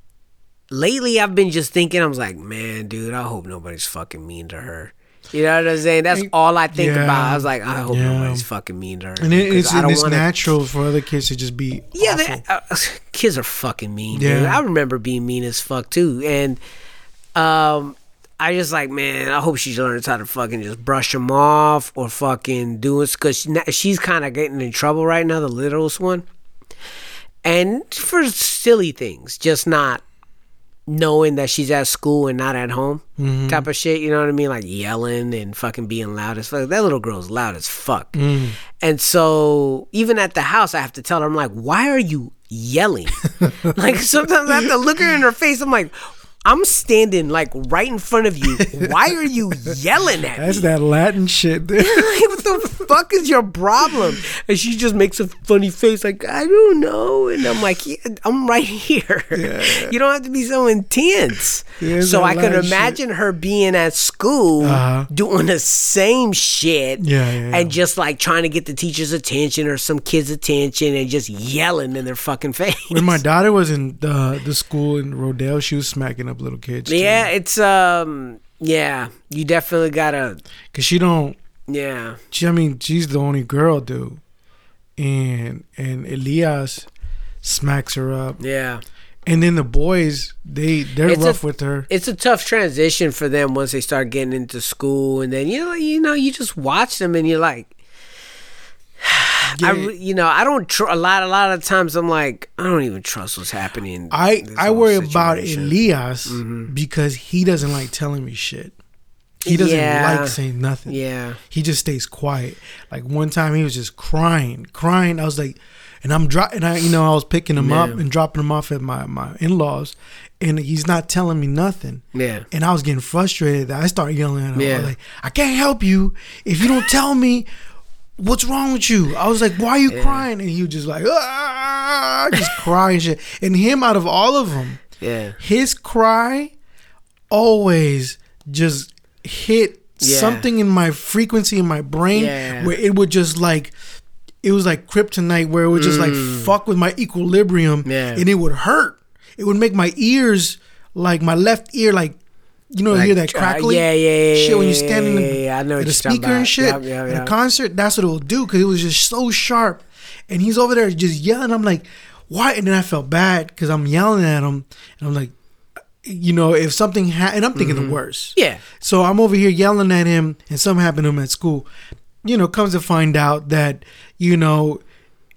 lately I've been just thinking, I was like, man, dude, I hope nobody's fucking mean to her. You know what I'm saying? That's And- all I think yeah. about. I was like, I hope Yeah. nobody's fucking mean to her. And it, it's, don't it's wanna- natural for other kids to just be Yeah, awful. they, uh, [LAUGHS] kids are fucking mean. Dude. Yeah. I remember being mean as fuck too, and um, I just like, man, I hope she learns how to fucking just brush them off or fucking do it because she, she's kind of getting in trouble right now, the littlest one, and for silly things, just not knowing that she's at school and not at home Mm-hmm. type of shit. You know what I mean? Like yelling and fucking being loud as fuck. That little girl's loud as fuck. Mm. And so even at the house, I have to tell her, I'm like, why are you yelling? [LAUGHS] like sometimes I have to look her in her face. I'm like, I'm standing like right in front of you. Why are you yelling at That's me? That's that Latin shit. [LAUGHS] like, what the fuck is your problem? And she just makes a funny face, like, I don't know. And I'm like, yeah, I'm right here. You don't have to be so intense. Yeah, so I could Latin shit. imagine her being at school Uh-huh. doing the same shit Yeah, yeah, yeah. and just like trying to get the teacher's attention or some kid's attention and just yelling in their fucking face. when my daughter was in the, the school in Rodale, she was smacking up little kids. too. yeah, it's, um, yeah, you definitely gotta, Cause she don't. yeah. She, I mean, she's the only girl, dude. And and Elias smacks her up, Yeah. and then the boys they they're It's a- rough with her. it's a tough transition for them once they start getting into school and then you know you know you just watch them and you're like I you know I don't tr- a lot a lot of times I'm like I don't even trust what's happening I I worry about. Elias Mm-hmm. because he doesn't like telling me shit. He doesn't Yeah. like saying nothing. yeah He just stays quiet. Like one time he was just crying, crying. I was like, and I'm dropping. I you know I was picking him up and dropping him off at my my in laws, and he's not telling me nothing. yeah And I was getting frustrated. That I started yelling at him. I Yeah. was like, I can't help you if you don't tell me what's wrong with you. I was like, why are you crying? And he was just like, ah, just crying shit. And him out of all of them, yeah his cry always just hit Yeah. something in my frequency in my brain Yeah. where it would just like it was like kryptonite where it would just like fuck with my equilibrium Mm. Yeah. and it would hurt it would make my ears like my left ear like you know you hear that uh, yeah, yeah, yeah, shit when you yeah, stand in yeah, the, yeah, I know at a speaker and shit Yep, yep, at a concert that's what it will do because it was just so sharp. And he's over there just yelling. I'm like why? And then I felt bad because I'm yelling at him. And I'm like you know if something ha- and I'm thinking the worst. Mm-hmm. yeah. So I'm over here yelling at him, and something happened to him at school. You know, comes to find out that you know,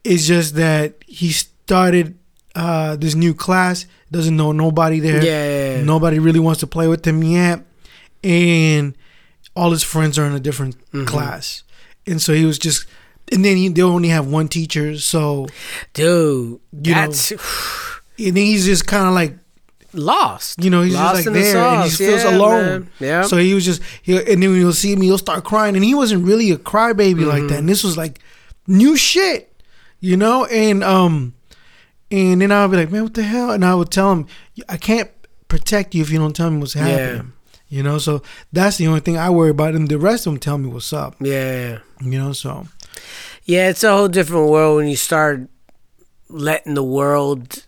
it's just that he started uh, this new class, doesn't know nobody there. Yeah, yeah, yeah. Nobody really wants to play with him yet, and all his friends are in a different Mm-hmm. class, and so he was just. And then he, they only have one teacher, so dude You know, that's [SIGHS] and then he's just kind of like lost You know, he's Lost just like the there and he feels Yeah, alone. man. Yeah. So he was just, he, and then when he'll see me, he'll start crying. And he wasn't really a crybaby like Mm-hmm. that. And this was like new shit, you know? And, um, and then I'll be like, man, what the hell? And I would tell him, I can't protect you if you don't tell me what's happening. You know, so that's the only thing I worry about. And the rest of them tell me what's up, yeah you know? So, Yeah, it's a whole different world when you start letting the world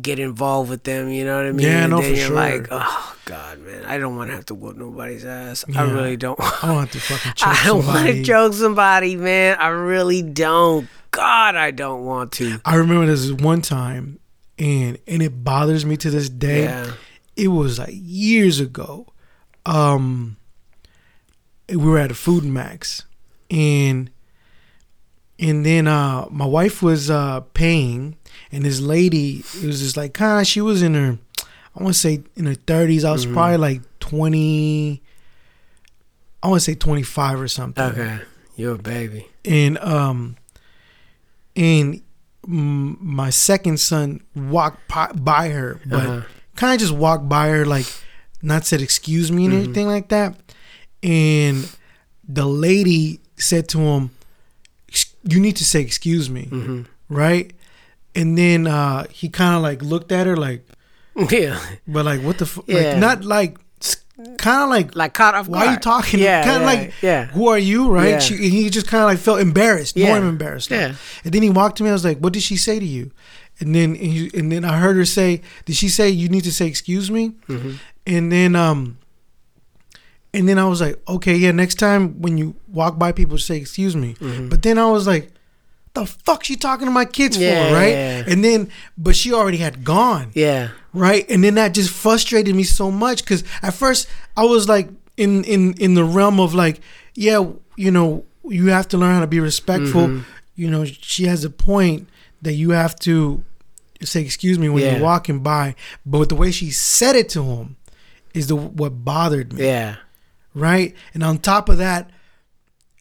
get involved with them. You know what I mean? Yeah, no, for you're sure. like, oh god, man, I don't want to have to whoop nobody's ass. I really don't. I don't have to fucking [LAUGHS] choke I don't want to choke somebody, man. I really don't. God, I don't want to. I remember this one time, and and it bothers me to this day. Yeah. It was like years ago. Um, we were at a FoodMaxx, and and then uh, my wife was uh paying, and this lady it was just like kind she was in her, I want to say in her thirties. I was Mm-hmm. probably like twenty. I want to say twenty five or something Okay, you're a baby. and um and my second son walked pi- by her but Uh-huh. kind of just walked by her like not said excuse me and Mm-hmm. anything like that and the lady said to him you need to say excuse me, Mm-hmm. right? And then uh, he kind of like looked at her like, [LAUGHS] Yeah. but like what the f-? Yeah. like not like kind of like Like caught off guard why are you talking? Yeah. kind of yeah, like yeah. who are you? Right? Yeah. She, he just kind of like felt embarrassed, Yeah. more embarrassed. now. Yeah. And then he walked to me. I was like, "What did she say to you?" And then and, he, and then I heard her say, "Did she say you need to say excuse me?" Mm-hmm. And then um, and then I was like, "Okay, yeah, next time when you walk by people, say excuse me." Mm-hmm. But then I was like. The fuck she talking to my kids Yeah, for, right? yeah. And then, but she already had gone Yeah. right and then that just frustrated me so much because at first i was like in in in the realm of like yeah you know you have to learn how to be respectful Mm-hmm. you know she has a point that you have to say excuse me when Yeah. you're walking by but the way she said it to him is the what bothered me Yeah. right and on top of that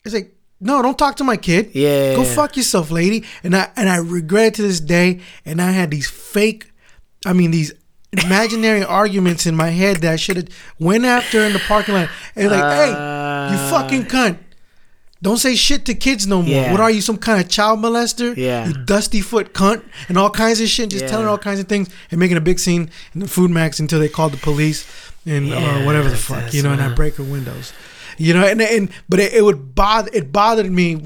it's like no don't talk to my kid Yeah. go fuck yourself lady and i and i regret it to this day and i had these fake i mean these imaginary [LAUGHS] arguments in my head that i should have went after in the parking lot and like hey you Uh, fucking cunt don't say shit to kids no more. Yeah. What are you, some kind of child molester? Yeah. You dusty foot cunt and all kinds of shit. Just Yeah. telling all kinds of things and making a big scene in the FoodMaxx until they called the police and Yeah, or whatever the fuck, you know, and I uh, break her windows. You know, and and but it, it would bother it bothered me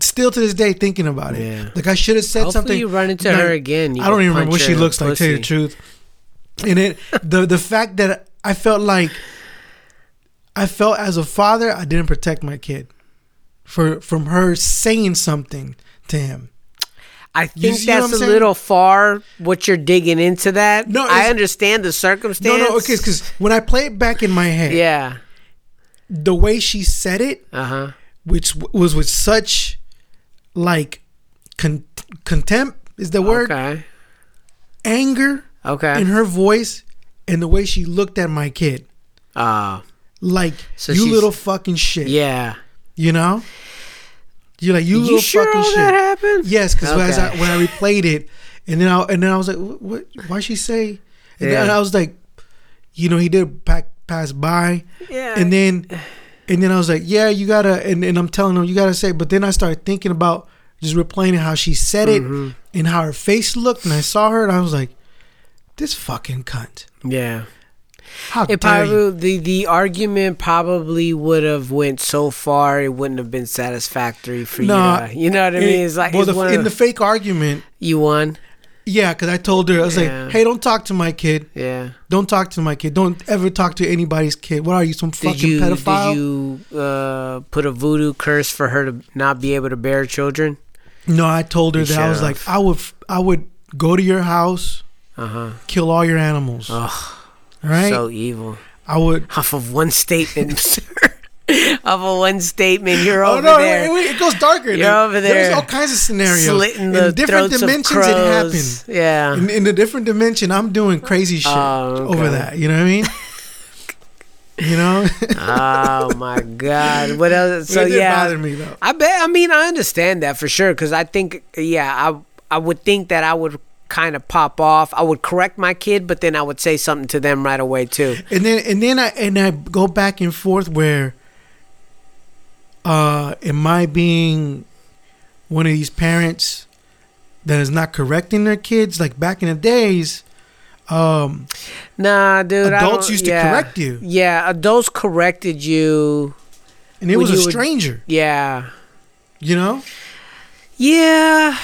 still to this day thinking about it. Yeah. Like I should have said Hopefully something. you run into like- her again. I don't even remember what she looks like. To tell you the truth. And it the the fact that I felt like I felt as a father I didn't protect my kid for from her saying something to him. I think that's a saying? little far. What you're digging into that? No, I understand the circumstance. No, no, okay, because when I play it back in my head, Yeah. The way she said it, Uh huh. which w- was with such like con- contempt is the word, Okay. anger Okay. in her voice, and the way she looked at my kid, Uh, like So you little fucking shit. yeah. You know? You're like you, You, little sure fucking shit. that happened? Yes, because as I, Okay. when I replayed it, and then I and then I was like, what? what why she say? And then I was like, you know, he did pack, pass by, Yeah. and then and then I was like, yeah, you gotta, and, and I'm telling him you gotta say, but then I started thinking about just replaying how she said it Mm-hmm. and how her face looked, and I saw her, and I was like, this fucking cunt. Yeah. How It dare you? the the argument probably would have went so far it wouldn't have been satisfactory for you. To, you know what I mean? It's like well, it's the, in the fake argument, you won. Yeah, because I told her I was Yeah. like, hey, don't talk to my kid. Yeah. Don't talk to my kid. Don't ever talk to anybody's kid. What are you, some fucking Did you pedophile? did you uh, put a voodoo curse for her to not be able to bear children? no, I told her You that I was should've. like, I would, I would go to your house, Uh huh. kill all your animals. Ugh, right? so evil. I would. Off of one statement, [LAUGHS] [LAUGHS] sir. a one statement, you're Oh over no, there. It, it goes darker. You're over there. There's all kinds of scenarios. slitting the in different dimensions, of it happened. Yeah. In, in a different dimension, I'm doing crazy shit Oh, okay. over that. You know what I mean? [LAUGHS] you know. oh my god. What else? So it yeah. bother me though. I bet. I mean, I understand that for sure because I think, yeah, I I would think that I would kind of pop off. I would correct my kid, but then I would say something to them right away too. and then and then I and I go back and forth where uh am I being one of these parents that is not correcting their kids like back in the days um Nah, dude. Adults used to yeah. correct you. Yeah, adults corrected you. and it was a you would- stranger Yeah. you know Yeah.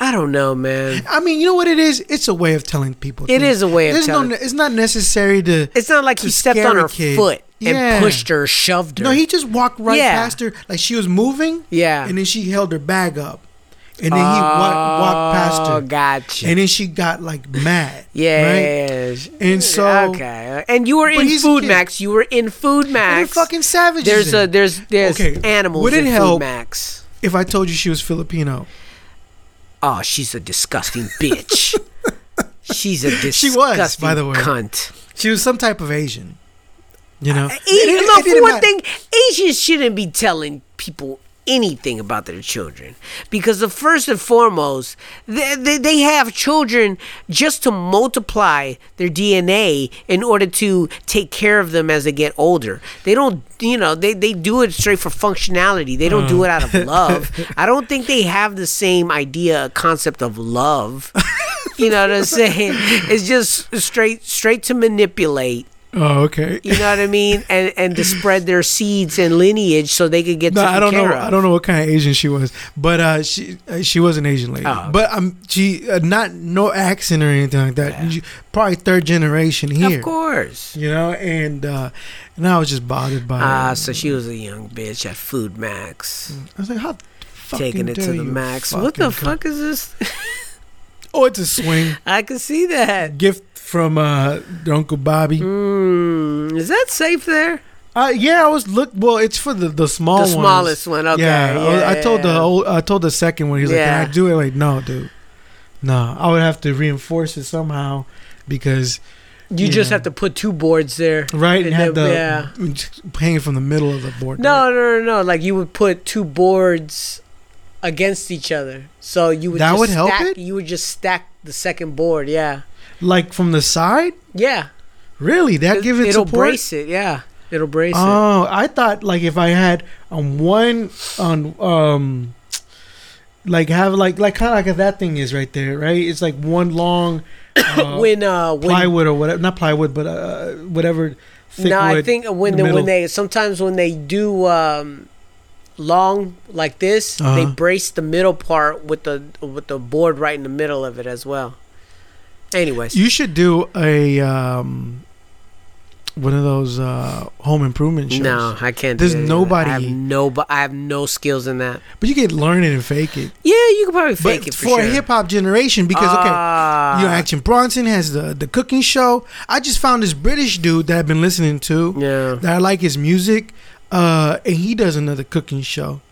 I don't know, man. I mean you know what it is it's a way of telling people It things. is a way of There's telling- no it's not necessary to It's not like To he stepped on her kid. foot and pushed her, shoved her. no he just walked right Yeah. past her like she was moving Yeah. and then she held her bag up and then he wa- walked oh, past her. Oh, gotcha. and then she got like mad Yeah. right And so- okay, and you were in Food. Max. You were in Food And Max. fucking savages. there's a there's there's Okay, animals would it in help- FoodMaxx. if I told you she was Filipino. Oh, she's a disgusting bitch. [LAUGHS] she's a disgusting She was, by the way. cunt. She was some type of Asian. You know, A- It- it- look, for one thing, Asians shouldn't be telling people anything about their children. Because the first and foremost they, they, they have children just to multiply their dna in order to take care of them as they get older. They don't you know they, they do it straight for functionality. They don't do it out of love. [LAUGHS] I don't think they have the same idea concept of love. [LAUGHS] You know what i'm saying? It's just straight straight to manipulate Oh, okay. you know what I mean, and and to spread their seeds and lineage so they could get No, I don't know. of. I don't know what kind of Asian she was, but uh, she uh, she was an Asian lady. Oh. But um, she uh, not no accent or anything like that. You- Probably third generation here. Of course. You know, and uh, and I was just bothered by. Ah, so she was a young bitch at FoodMaxx, I was like, how fucking taking it to the max. What the fuck is this? Oh, it's a swing [LAUGHS] I can see that. gift from uh Uncle Bobby. Mm, is that safe there? Uh, yeah, I was look. Well, it's for the the small the ones. smallest one. Okay. yeah, I I, told the old, I told the second one. He's like, "Can I do it?" Like, no, dude, no. I would have to reinforce it somehow because You just Yeah. have to put two boards there. right and And have the then- [LAUGHS] hanging from the middle of the board. No, no, no, no. Like you would put two boards against each other, so you would That just would help stack, it? You would just stack the second board. Yeah, like from the side. yeah. Really, that give it It'll support. brace it. Yeah, it'll brace it. Oh, I thought like if I had on one on um like have like like kind of like that thing is right there, right? It's like one long [COUGHS] uh, when uh when plywood or whatever, not plywood, but uh whatever. No, I think when the the, when they sometimes when they do um long like this, they Uh-huh. brace the middle part with the with the board right in the middle of it as well. Anyways, You should do a um one of those uh home improvement shows. no, I can't. There's do nobody- I have no, I have no skills in that. but you can learn it and fake it. Yeah, you can probably But fake it for, for, sure. a hip hop generation, because okay, Ah. you know, Action Bronson has the the cooking show. I just found this British dude that I've been listening to. Yeah. that I like his music, uh, and he does another cooking show,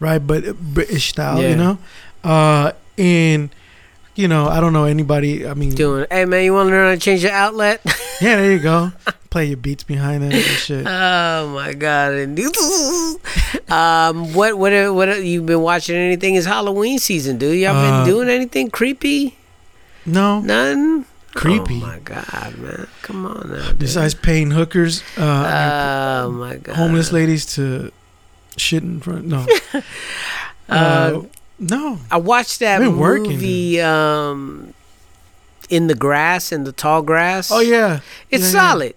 right? But British style, Yeah. you know. Uh, and you know, I don't know anybody. I mean, Doing. Hey man, you want to learn how to change your outlet? [LAUGHS] yeah, there you go. Play your beats behind it and shit. oh my god! [LAUGHS] Um, what what what you been watching? Anything? It's Halloween season, dude. Y'all Uh, been doing anything creepy? No, None. Creepy. Oh my god, man! Come on now. Dude. besides paying hookers, uh, Oh my god. homeless ladies to shit in front. No, [LAUGHS] uh, Uh, no. I watched that Been working, movie. Um, in the grass, in the tall grass. Oh yeah, it's Yeah, yeah. solid.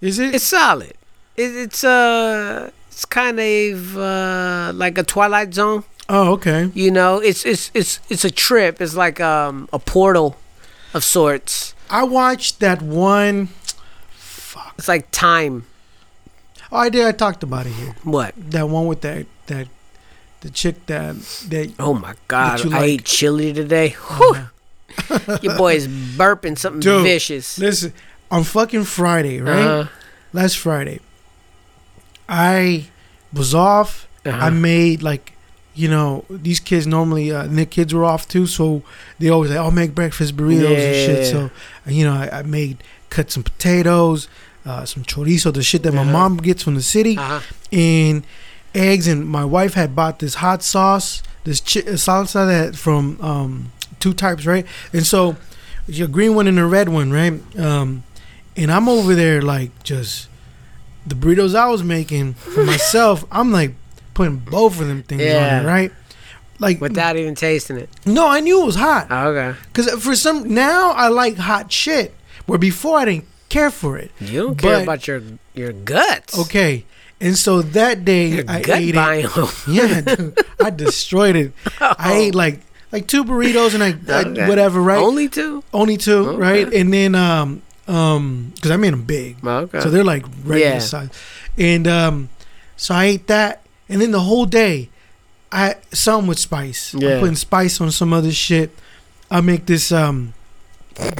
is it? It's solid. It, it's uh, it's kind of uh like a Twilight Zone. oh okay. You know, it's it's it's it's a trip. It's like um a portal of sorts. I watched that one. Fuck. It's like time. Oh, I did. I talked about it here. What? That one with that that the chick that that Oh my god! I like- ate chili today. Whew. Your boy is burping something Dude, vicious. Listen, on fucking Friday, right? Uh-huh. Last Friday, I was off. Uh-huh. I made like, you know, these kids normally, uh, their kids were off too, so they always like, "I'll make breakfast burritos and shit." So, you know, I, I made cut some potatoes, uh, some chorizo, the shit that my Uh-huh. mom gets from the city, Uh-huh. and eggs. And my wife had bought this hot sauce, this chi- salsa that from um, two types, right? And so, your green one and the red one, right? Um, and I'm over there like just the burritos I was making for [LAUGHS] myself. I'm like putting both of them things Yeah. on it, right? Like Without even tasting it. no, I knew it was hot Oh, okay. because for some now I like hot shit, where before I didn't care for it. You don't care about your your guts. Okay, and so that day Your I ate it. [LAUGHS] Yeah, dude, I destroyed it. I ate like like two burritos and I, I Okay. whatever, right? Only two. Only two, Okay. right? And then um um because I made them big, Okay. so they're like regular Yeah. size. And um so I ate that, and then the whole day, I some with spice. Yeah. I'm putting spice on some other shit. I make this um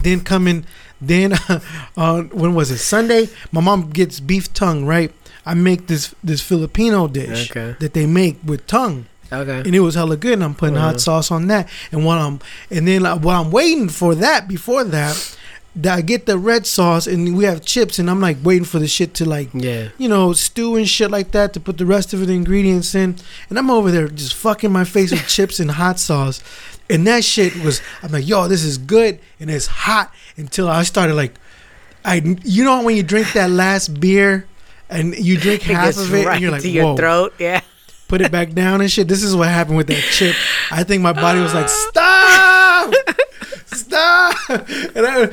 then coming in then on [LAUGHS] when was it Sunday? My mom gets beef tongue, right? I make this this Filipino dish Okay. that they make with tongue Okay. and it was hella good. And I'm putting Uh-huh. hot sauce on that. And while I'm and then like, while I'm waiting for that, before that, that I get the red sauce and we have chips and I'm like waiting for the shit to like Yeah. you know, stew and shit like that to put the rest of the ingredients in. And I'm over there just fucking my face with [LAUGHS] chips and hot sauce. And that shit was, I'm like, yo, this is good and it's hot until I started like, I, you know, when you drink that last beer and you [LAUGHS] drink half of it right and you're like, to your whoa, throat. Yeah. put it back down and shit. This is what happened with that chip. I think my body was like, [LAUGHS] stop, stop. And I,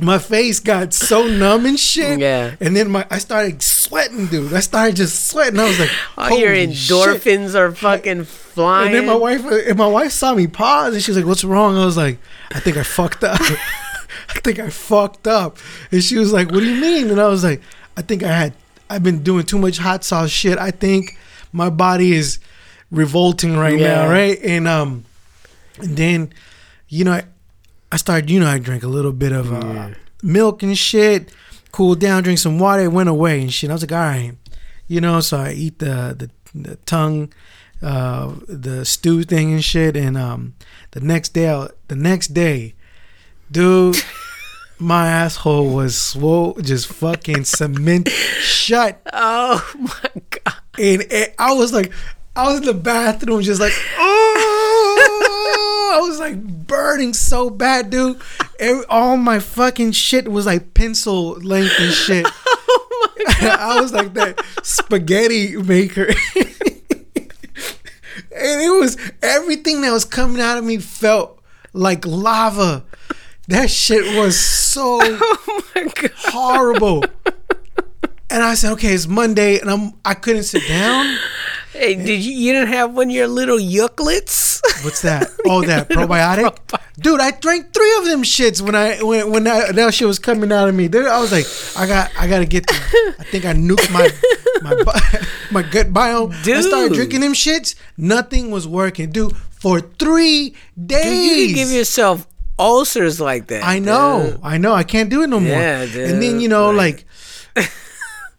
my face got so numb and shit. Yeah. And then my I started sweating, dude. I started just sweating. I was like, [LAUGHS] All your "Holy shit." endorphins are fucking flying. And then my wife and my wife saw me pause and she was like, "What's wrong?" I was like, "I think I fucked up. I think I fucked up." And she was like, "What do you mean?" And I was like, "I think I had I've been doing too much hot sauce shit. I think my body is revolting right Yeah. now, right?" And um and then you know I, I started, you know, I drank a little bit of uh, milk and shit, cooled down, drink some water, it went away and shit. I was like, all right, you know, so I eat the the, the tongue, uh, the stew thing and shit, and um, the next day, the next day, dude, my asshole was swole, just fucking cement shut, [LAUGHS] oh my god. and I was like, I was in the bathroom, just like, oh, I was like burning so bad, dude. Every, all my fucking shit was like pencil length and shit. [LAUGHS] Oh [LAUGHS] I was like that spaghetti maker. and it was everything that was coming out of me felt like lava. That shit was so [LAUGHS] Oh my god. horrible. And I said, okay, it's Monday, and I'm I couldn't sit down. Hey, did you you didn't have one of your little Yakults? What's that? Oh, that [LAUGHS] probiotic, dude. I drank three of them shits when I when when that, that shit was coming out of me. Dude, I was like, I got I gotta get. I think I nuked my my [LAUGHS] my gut biome. I started drinking them shits. Nothing was working, dude. For three days. Dude, you give yourself ulcers like that. I know, dude. I know. I can't do it no more. Yeah, and then you know, like- like,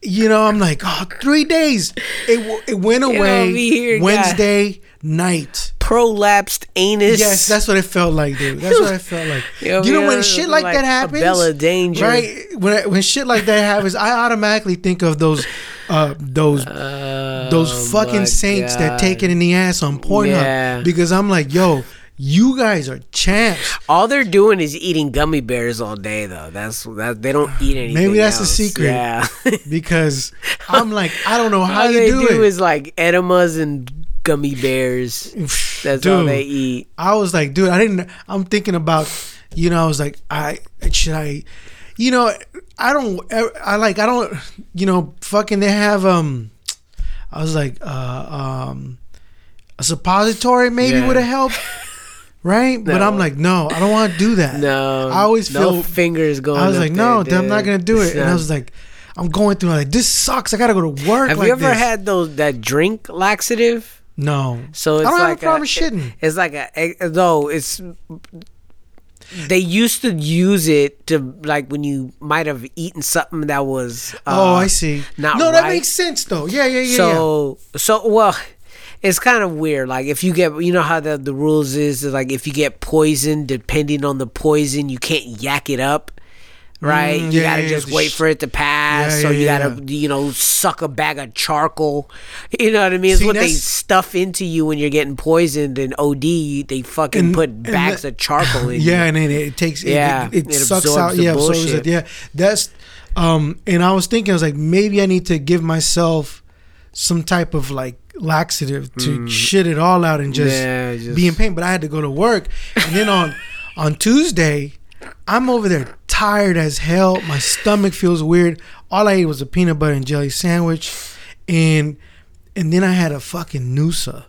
you know, I'm like, oh, three days. It it went away here. Wednesday night. Prolapsed anus. Yes, that's what it felt like, dude. That's what I [LAUGHS] felt like. Yeah, you know when shit like, like that happens, Bella Danger. right? When when shit like that happens, I automatically think of those, uh, those Oh, those fucking my saints that God. take it in the ass on Pornhub Yeah. because I'm like, yo, you guys are champs. All they're doing is eating gummy bears all day, though. That's that they don't eat anything. Maybe that's the secret. Yeah. [LAUGHS] Because I'm like, I don't know how they do, do, it. is like enemas and gummy bears. That's all they eat. I was like, dude, I didn't. I'm thinking about, you know, I was like, I should I, you know, I don't. I like, I don't, you know, fucking. They have um, I was like, uh, um, a suppository maybe Yeah. would have helped, right? But I'm like, no, I don't want to do that. No, I always no feel. fingers going. I was like, no, there, I'm not gonna do it. And I was like, I'm going through. Like, this sucks. I gotta go to work. Have like you ever this. had those that drink laxative? No. So it's I don't have a like problem shitting. It's like a though it's they used to use it to like when you might have eaten something that was uh, oh, I see. not no, that makes sense though. Yeah, yeah, yeah. yeah. so so well it's kind of weird. Like if you get you know how the the rules is like if you get poisoned depending on the poison you can't yak it up right? Mm, you yeah, gotta yeah, just wait sh- for it to pass Yeah, so you gotta you know suck a bag of charcoal. [LAUGHS] You know what i mean? It's See, what they stuff into you when you're getting poisoned and od they fucking And- put bags the- of charcoal in [LAUGHS] yeah, you. and then it takes it- Yeah, it, it, it sucks absorbs out. the yeah absorbs it, yeah that's um and I was thinking I was like maybe I need to give myself some type of like laxative to shit it all out and just, Mm. Yeah, just- be in pain but I had to go to work. And then on [LAUGHS] on Tuesday I'm over there tired as hell. My stomach feels weird. All I ate was a peanut butter and jelly sandwich. And and then I had a fucking Noosa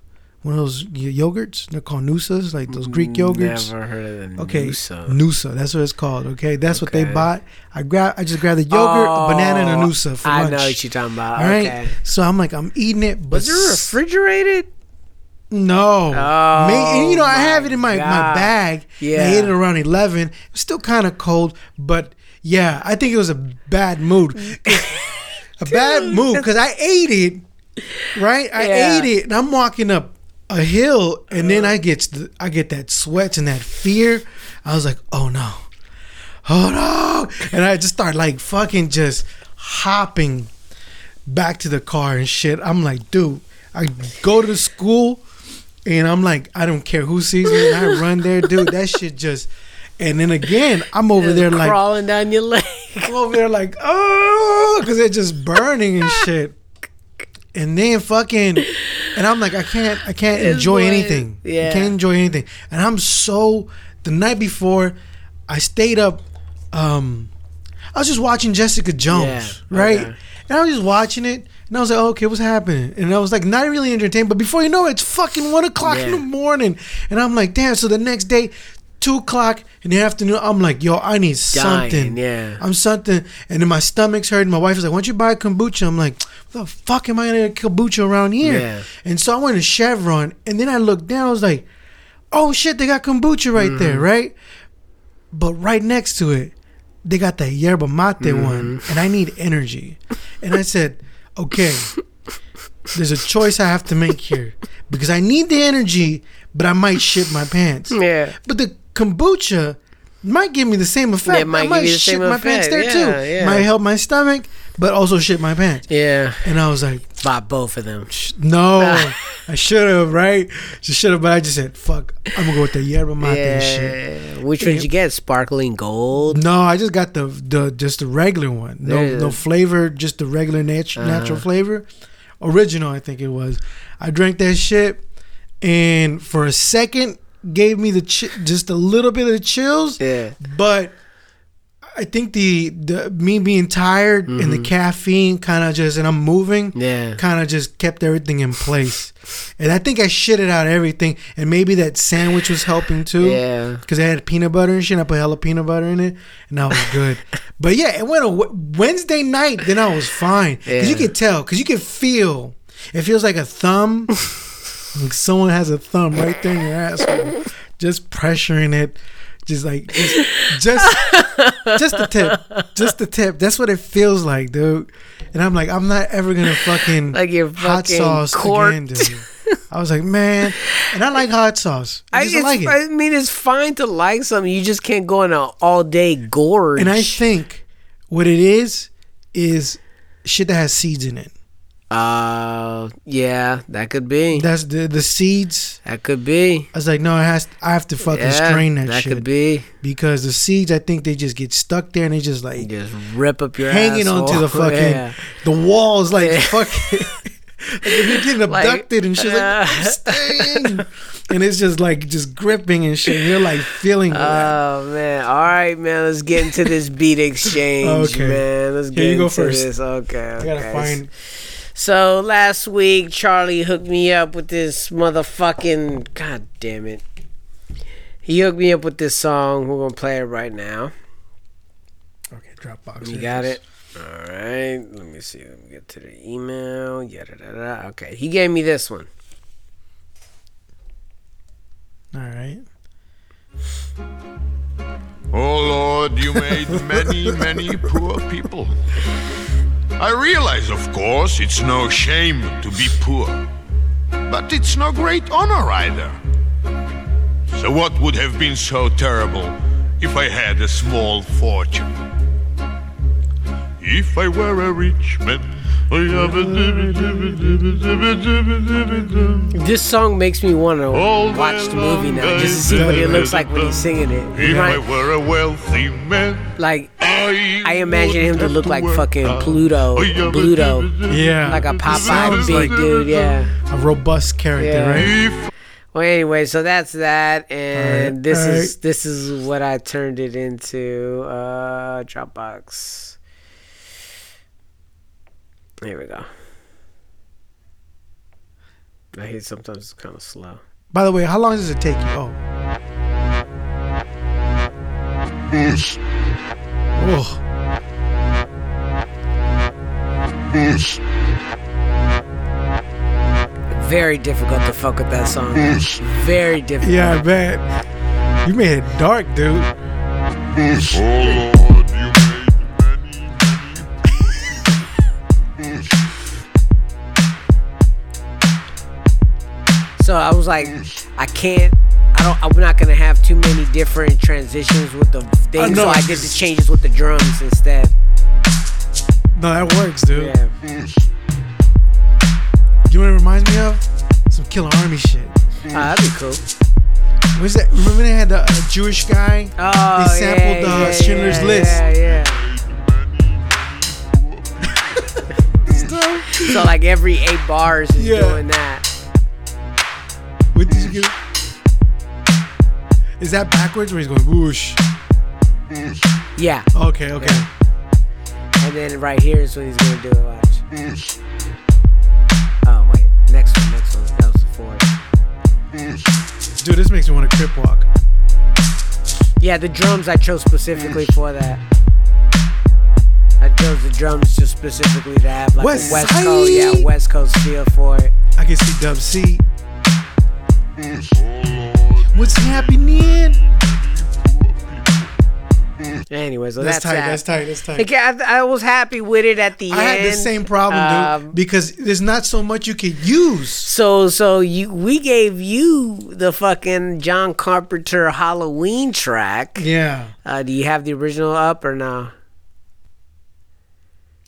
one of those yogurts they're called Noosas like those Greek mm, yogurts never heard of the Okay, Noosa. Noosa. That's what it's called. Okay, that's what they bought. I grab. I just grabbed the yogurt, a banana, and a Oh, Noosa for I lunch. know what you're talking about. All right. okay. So I'm like, I'm eating it, but Was it refrigerated? no. Oh, May- and, you know, I have it in oh my, my bag. Yeah. I ate it around eleven. It's still kind of cold, but yeah, I think it was a bad mood. [LAUGHS] a bad mood because I ate it. Right, I Yeah. ate it, and I'm walking up a hill, and then uh. I get I get that sweats and that fear. I was like, oh no, oh no, and I just start like fucking just hopping back to the car and shit. I'm like, dude, I go to the school and I'm like, I don't care who sees me, and I run there, dude. That [LAUGHS] shit just. And then again, I'm over there like crawling down your leg. I'm over there like, oh, because they're just burning and shit. And then fucking, and I'm like, I can't, I can't [LAUGHS] It's enjoy like- anything. yeah. I can't enjoy anything. And I'm so. The night before, I stayed up. Um, I was just watching Jessica Jones, Yeah, right? okay. And I was just watching it, and I was like, okay, what's happening? And I was like, not really entertained. But before you know it, it's fucking one o'clock in the morning, and I'm like, damn. So the next day. Two o'clock in the afternoon, I'm like, yo, I need Dying, something. yeah. I'm something, and then my stomach's hurting. My wife is like, "Why don't you buy a kombucha?" I'm like, "What the fuck am I gonna get kombucha around here?" Yeah. And so I went to Chevron, and then I looked down. I was like, "Oh shit, they got kombucha right Mm-hmm. there, right?" But right next to it, they got that yerba mate Mm-hmm. one, and I need energy. And I said, "Okay, there's a choice I have to make here because I need the energy, but I might shit my pants." Yeah. But the kombucha might give me the same effect. Yeah, it might I give might you the shit same my pants effect. there Yeah, too. yeah. Might help my stomach, but also shit my pants. Yeah. And I was like, Buy both of them. no, [LAUGHS] I should have, right? Just should have, but I just said, fuck, I'm gonna go with the yerba mate and shit. Yeah. Which one did you get? Sparkling gold? No, I just got the the just the regular one. No Yeah. no flavor, just the regular natu- Uh-huh. natural flavor. Original, I think it was. I drank that shit, and for a second, gave me the chi- just a little bit of the chills. Yeah. But I think the the me being tired and the caffeine kind of just and I'm moving, Mm-hmm. Yeah. kind of just kept everything in place. and I think I shitted out everything, and maybe that sandwich was helping too. Yeah. because I had peanut butter and shit. I put hella peanut butter in it, and that was good. [LAUGHS] but yeah, it went a Wednesday night. Then I was fine because you could tell, because you could feel. It feels like a thumb. [LAUGHS] someone has a thumb right there in your asshole, just pressuring it. Just like just, just just the tip, just the tip. That's what it feels like, dude. And I'm like, I'm not ever gonna fucking Like you're hot sauce corked. again, dude. I was like, man, and I like hot sauce. I I, just like it. I mean, it's fine to like something. You just can't go on an all day gorge. And I think what it is is shit that has seeds in it. Uh, yeah, that could be. That's the the seeds. That could be. I was like, no, it has. I have to fucking Yeah, strain that, that shit could be. because the seeds. I think they just get stuck there and they just like You just rip up your hanging asshole. onto the fucking [LAUGHS] Yeah. the walls like [LAUGHS] Yeah. fucking. [LAUGHS] like if you're getting Like, abducted and shit, uh, like staying, and it's just like just gripping and shit. And you're like feeling that. Oh man! All right, man. Let's get into this beat exchange, Okay. man. Let's get Here go into first. this. Okay, I gotta okay. find. So last week, Charlie hooked me up with this motherfucking. God damn it! He hooked me up with this song. We're gonna play it right now. Okay, Dropbox. You got it. All right. Let me see. Let me get to the email. Yada da da. Okay. He gave me this one. All right. Oh Lord, you made many, many poor people. I realize, of course, it's no shame to be poor. But it's no great honor either. So, what would have been so terrible if I had a small fortune? If I were a rich man. This song makes me want to watch the movie now, just to see what it looks like when he's singing it. If I Right? were a wealthy man. Like I, I imagine him to look like fucking. Pluto, Oh, Pluto, Yeah. like a Popeye Sounds big like dude. Yeah. a robust character, Yeah. right? Well, anyway, so that's that, and Alright, this is this is what I turned it into. Uh, Dropbox. Here we go. I hate sometimes it's kind of slow. By the way, how long does it take you? Oh, Boost, oh, boost, Very difficult to fuck with that song. boost, Very difficult. yeah, I bet. You made it dark, dude. So I was like, I can't, I don't. I'm not gonna have too many different transitions with the thing, know, so I did the changes with the drums instead. No, that works, dude. Yeah. You know what it reminds me of? Some Killarmy shit. Ah, that'd be cool. What's that? Remember they had the uh, Jewish guy? Oh, They sampled, yeah, uh, yeah, Schindler's yeah, List. Yeah, yeah. [LAUGHS] so like every eight bars is doing that. What did you get? Is that backwards where he's going whoosh? Yeah. Okay, okay. And then right here is what he's gonna do. Watch. Oh wait, next one, next one. That was the fourth. Dude, this makes me want to crip walk. Yeah, the drums I chose specifically for that. I chose the drums just specifically to have like West a West Coast, yeah, West Coast feel for it. I can see Dub C. What's happening? Anyways, so That's, that's, tight. that. That's tight. That's tight. Like, I, I was happy with it at the I end. I had the same problem, dude, Um, because there's not so much you could use. So so you we gave you the fucking John Carpenter Halloween track. Yeah, Uh, do you have the original up or no?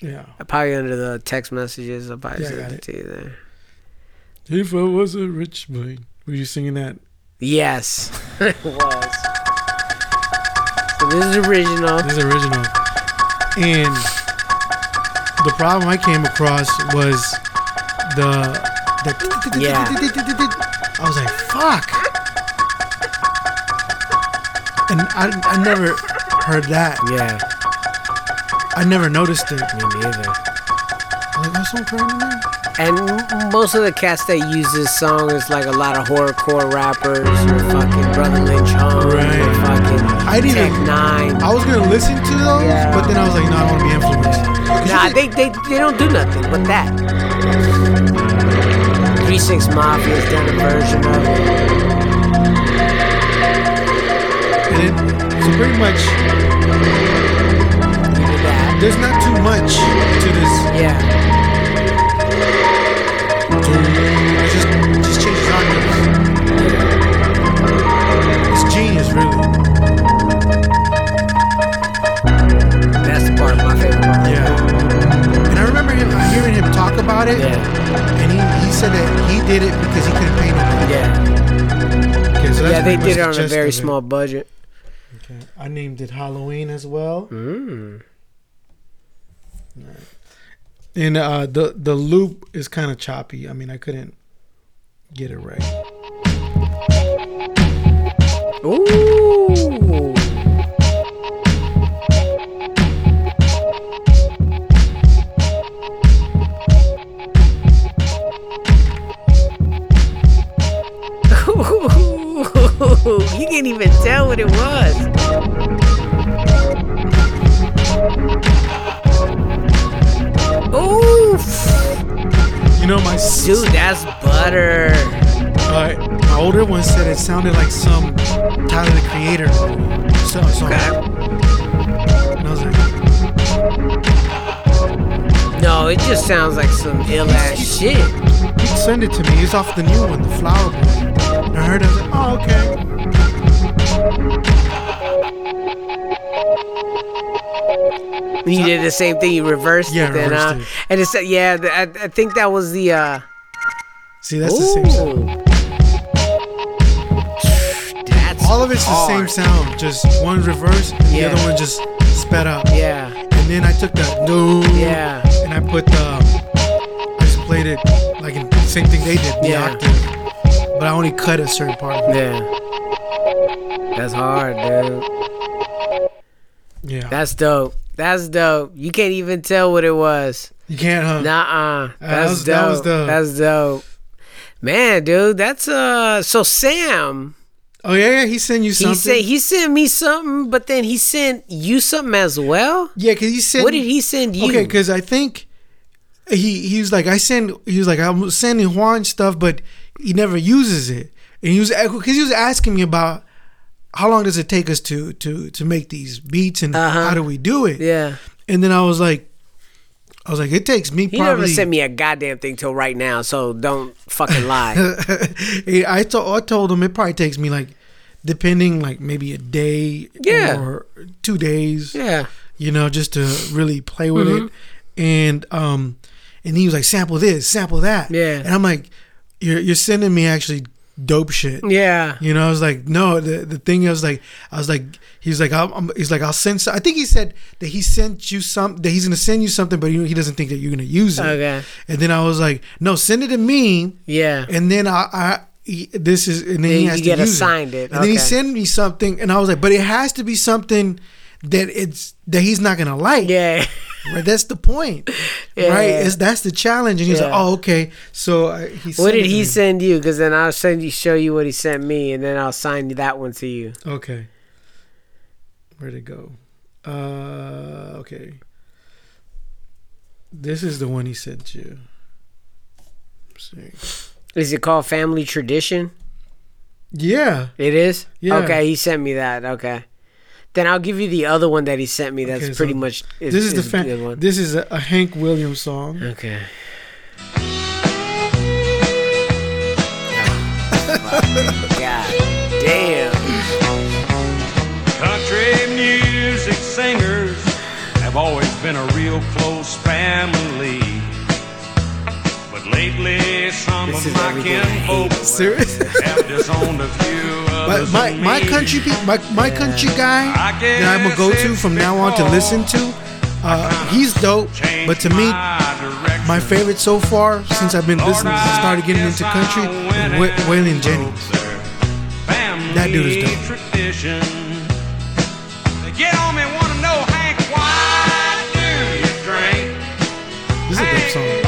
yeah. I probably under the text messages. I'll probably Yeah, send it it. to you there. If I was a rich boy, were you singing that? Yes, [LAUGHS] it was. So this is original. This is original. And the problem I came across was the the Yeah. I was like, fuck. And I, I never heard that. Yeah, I never noticed it. me neither. I'm like, what's so crying in there? And most of the cats that use this song is like a lot of horrorcore rappers, your fucking Brotha Lynch Hung, Right. fucking I didn't Tech even- Nine. I was gonna listen to those, Yeah. but then I was like, no, I don't want to be influenced. Nah, they, they they don't do nothing but that. Three Six Mafia's done a version of it. And it, so pretty much, We did that. there's not too much to this. Yeah. Him hearing him talk about it, Yeah. and he, he said that he did it because he couldn't pay nobody. Yeah. Okay, so Yeah, they did it on a very small budget. Okay. I named it Halloween as well. Mm. And uh, the the loop is kind of choppy. I mean, I couldn't get it right. Ooh. Can't even tell what it was. Oof. You know, my s- Dude, that's butter. uh, my older one said it sounded like some Tyler the Creator so, song. Okay. And I was like, No, it just sounds like some ill ass shit. send it to me. It's off the new one, the Flower Boy. I heard it. I was like, oh, okay. You did the same thing. You reversed Yeah, it then, huh? reversed it. And it's yeah. I, I think that was the. uh See, that's the same sound. That's All of it's the same sound, just one reverse, and Yeah. the other one just sped up. Yeah, And then I took the no, yeah, and I put the, I just played it like in the same thing they did, the Yeah. octave. But I only cut a certain part of it. yeah. That's hard, dude. Yeah, That's dope. That's dope. You can't even tell what it was. you can't, huh? Nah, uh. that's was- dope. that was dope. That's dope. Man, dude, that's uh. So Sam, Oh yeah, yeah. He sent you something. he said he sent me something, but then he sent you something as well. yeah, because he sent. What did he send you? Okay, because I think he he was like I send. He was like I'm sending Juan stuff, but he never uses it. And he was because he was asking me about how long does it take us to to to make these beats and Uh-huh. how do we do it. yeah, And then I was like, I was like, it takes me He probably. never sent me a goddamn thing till right now, so don't fucking lie. [LAUGHS] I told I told him it probably takes me like, depending like maybe a day Yeah. or two days. yeah. you know, just to really play with Mm-hmm. it. And um, and he was like, sample this, sample that. Yeah. And I'm like, you're you're sending me actually dope shit. Yeah. You know, I was like, no. The the thing is like, I was like, he's like, I'm, I'm- he's like, I'll send. I think he said that he sent you some. That he's gonna send you something, but he, he doesn't think that you're gonna use it. Okay. And then I was like, no, send it to me. Yeah. And then I, I he, this is, and then Then he you has to get use assigned it. And then he sent me something, and I was like, but it has to be something that it's that he's not gonna like. Yeah. Right, that's the point, [LAUGHS] Yeah. right? It's, that's the challenge, and he's like, "Oh, okay." So uh, he. What did he me. send you? Because then I'll send you, show you what he sent me, and then I'll sign that one to you. Okay. Where'd it go? Uh, okay. This is the one he sent you. Is it called Family Tradition? Yeah. It is. Yeah. Okay, he sent me that. Okay. Then I'll give you the other one that he sent me. That's Okay, so pretty much. Is, this is the a fa- good one. This is a, a Hank Williams song. Okay. God damn. Country music singers have always been a real close family. But lately, some This of is my everything I hate. kinfolk have disowned a few My, my, my country pe- my, my country guy that I'm gonna go to from now on to listen to, uh, he's dope. But to me, my favorite so far since I've been listening, I started getting into country, I went is Wa- and Waylon Jennings. That dude is dope. Tradition. Get on me, wanna know, Hank, why do you drink? This is a dope song.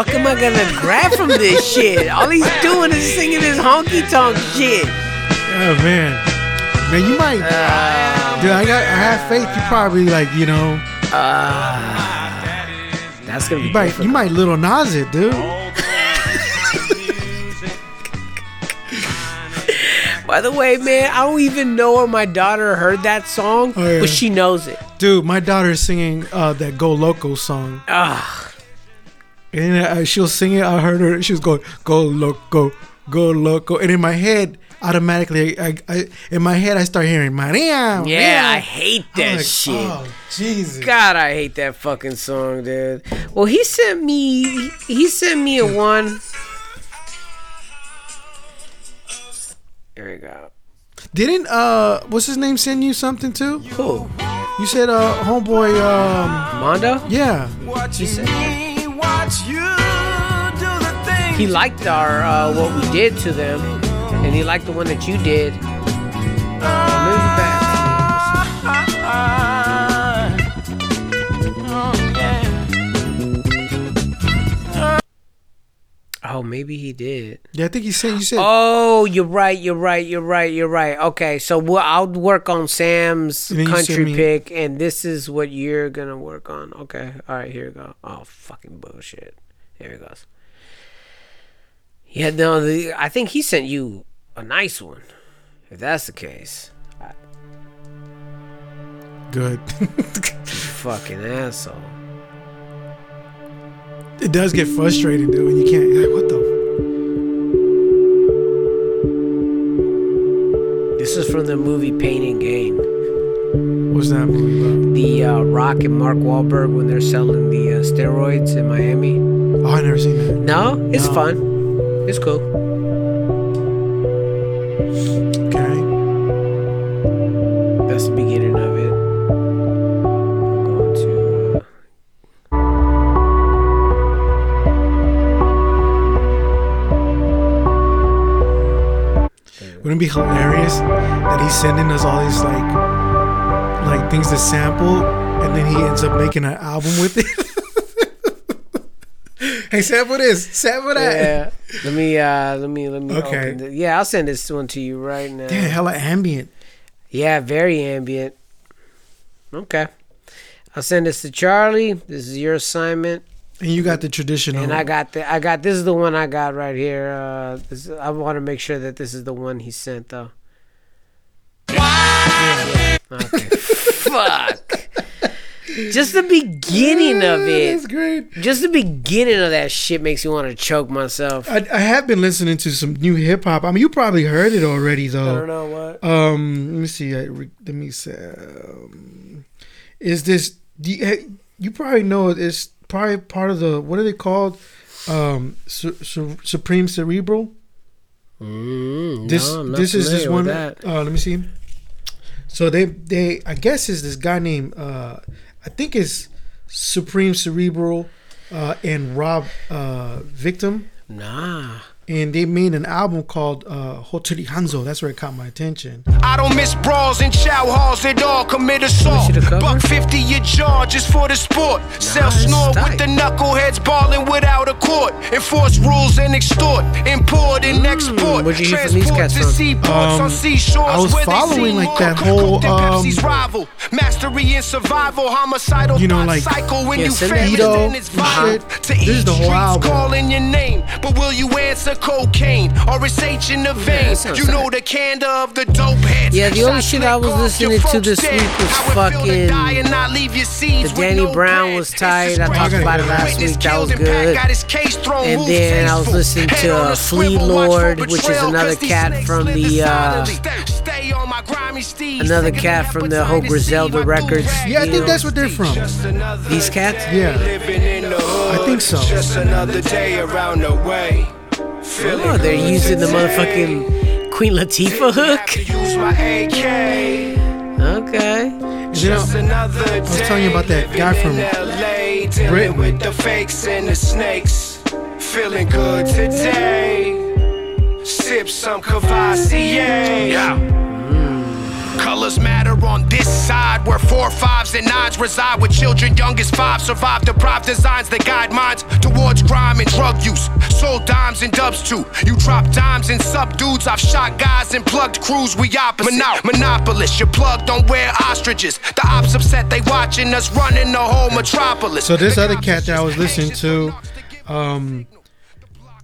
Fuck am I gonna grab from this shit? All he's doing is singing this honky tonk shit. Oh man, man, you might, dude. I got, I have faith. You probably like, you know, That's gonna be you might, you might Lil Nas it, dude. [LAUGHS] By the way, man, I don't even know if my daughter heard that song, Oh, yeah. but she knows it. Dude, my daughter is singing uh, that "Go Loco" song, Ah, and uh, she was singing. I heard her. She was going, "Go Loco, Go Loco," and in my head, automatically, I, I in my head, I start hearing Maria. yeah, I Maria." hate that like, shit. Oh, Jesus. God, I hate that fucking song, dude. Well, he sent me, he sent me a one. There we go. Didn't uh, what's his name send you something too? Who? You said uh, homeboy. Um, Mondo? yeah. What you said he liked our uh, what we did to them, and he liked the one that you did. Oh, maybe he did. Yeah, I think he said you said. Oh, you're right. You're right. You're right. You're right. Okay, so we'll, I'll work on Sam's And then you send country pick, and this is what you're gonna work on. Okay. All right. Here we go. Oh, fucking bullshit. Here it goes. Yeah. No. The, I think he sent you a nice one. If that's the case, Good. [LAUGHS] fucking asshole. It does get frustrating, dude, when you can't. Like, what the? This is from the movie Pain and Gain. What's that movie The uh, Rock and Mark Wahlberg when they're selling the uh, steroids in Miami. Oh, I never seen that. No, it's No. fun. It's cool. Hilarious that he's sending us all these like, like things to sample, and then he ends up making an album with it? [LAUGHS] hey, sample this, sample that. yeah. Let me. Uh, let me. Let me. Okay. yeah, I'll send this one to you right now. Yeah, hella ambient. Yeah, very ambient. Okay. I'll send this to Charlie. This is your assignment. And you got the traditional. And I got the I got this is the one I got right here. Uh this, I want to make sure that this is the one he sent though. Yeah, yeah. Okay. Fuck. Just the beginning of That's it. great. Just the beginning of that shit makes me want to choke myself. I, I, I have been listening to some new hip hop. I mean, you probably heard it already though. I don't know what. Um, let me see. I, let me say. Um, is this? Do you, you probably know it's probably part of the what are they called? Um, su- su- Supreme Cerebral. Mm, This no, this is this one. Uh, let me see. So they they I guess is this guy named uh, I think it's Supreme Cerebral uh, and Rob uh, Victim. Nah. And they made an album called uh, Hoteli Hanzo. That's where it caught my attention. I don't miss brawls and chow halls at all. Commit assault. see the? Buck 50 your jaw just for the sport. Sell Nice, snore tight. with the knuckleheads balling without a court. Enforce rules and extort. Import and export. Mm, what'd you hear from these Transport cats to from? seaports Um, on seashores. I was where they following, see like, more that coke whole, Pepsi's um, rival. Mastery and survival. Homicidal You know, thought like, cycle when yeah, you send fail that. it, Ito it's and vital. shit. To This is each the whole streets album. calling your name. But will you answer cocaine or is H in the vein? sounds You tight. know the candor of the dope heads. Yeah, the only shit I was listening to this dead. week was How it feel to fucking- die and not leave your seeds The Danny no Brown was tight. I talked about it last week. That killed was and Pat good. got his case thrown, And then I was listening to, on uh, a Flea swivel, watch for Lord, which is betrayal, another 'cause these cat from the, uh. Stay on my grimy steeds. another cat from the appetite whole Griselda Records. Yeah, I think that's what they're from. These cats? Yeah. living in the hood. I think so. Just another day around the way. Feeling Oh, they're good using the motherfucking Queen Latifah hook. use my AK. Okay. And then Just I- another day. I was telling you about that guy from LA, dealing Britain. with the fakes and the snakes. Feeling good today. Sip some Courvoisier. Colors matter on this side where four fives and nines reside with children young as five. Survive deprived designs that guide minds towards crime and drug use. Sold dimes and dubs too. You drop dimes and sub dudes i've shot guys and plugged crews. We opposite. Mono- monopolist. Your plug don't wear ostriches. The ops upset. They watching us running the whole metropolis. So this The other cops cat that I was listening to, um,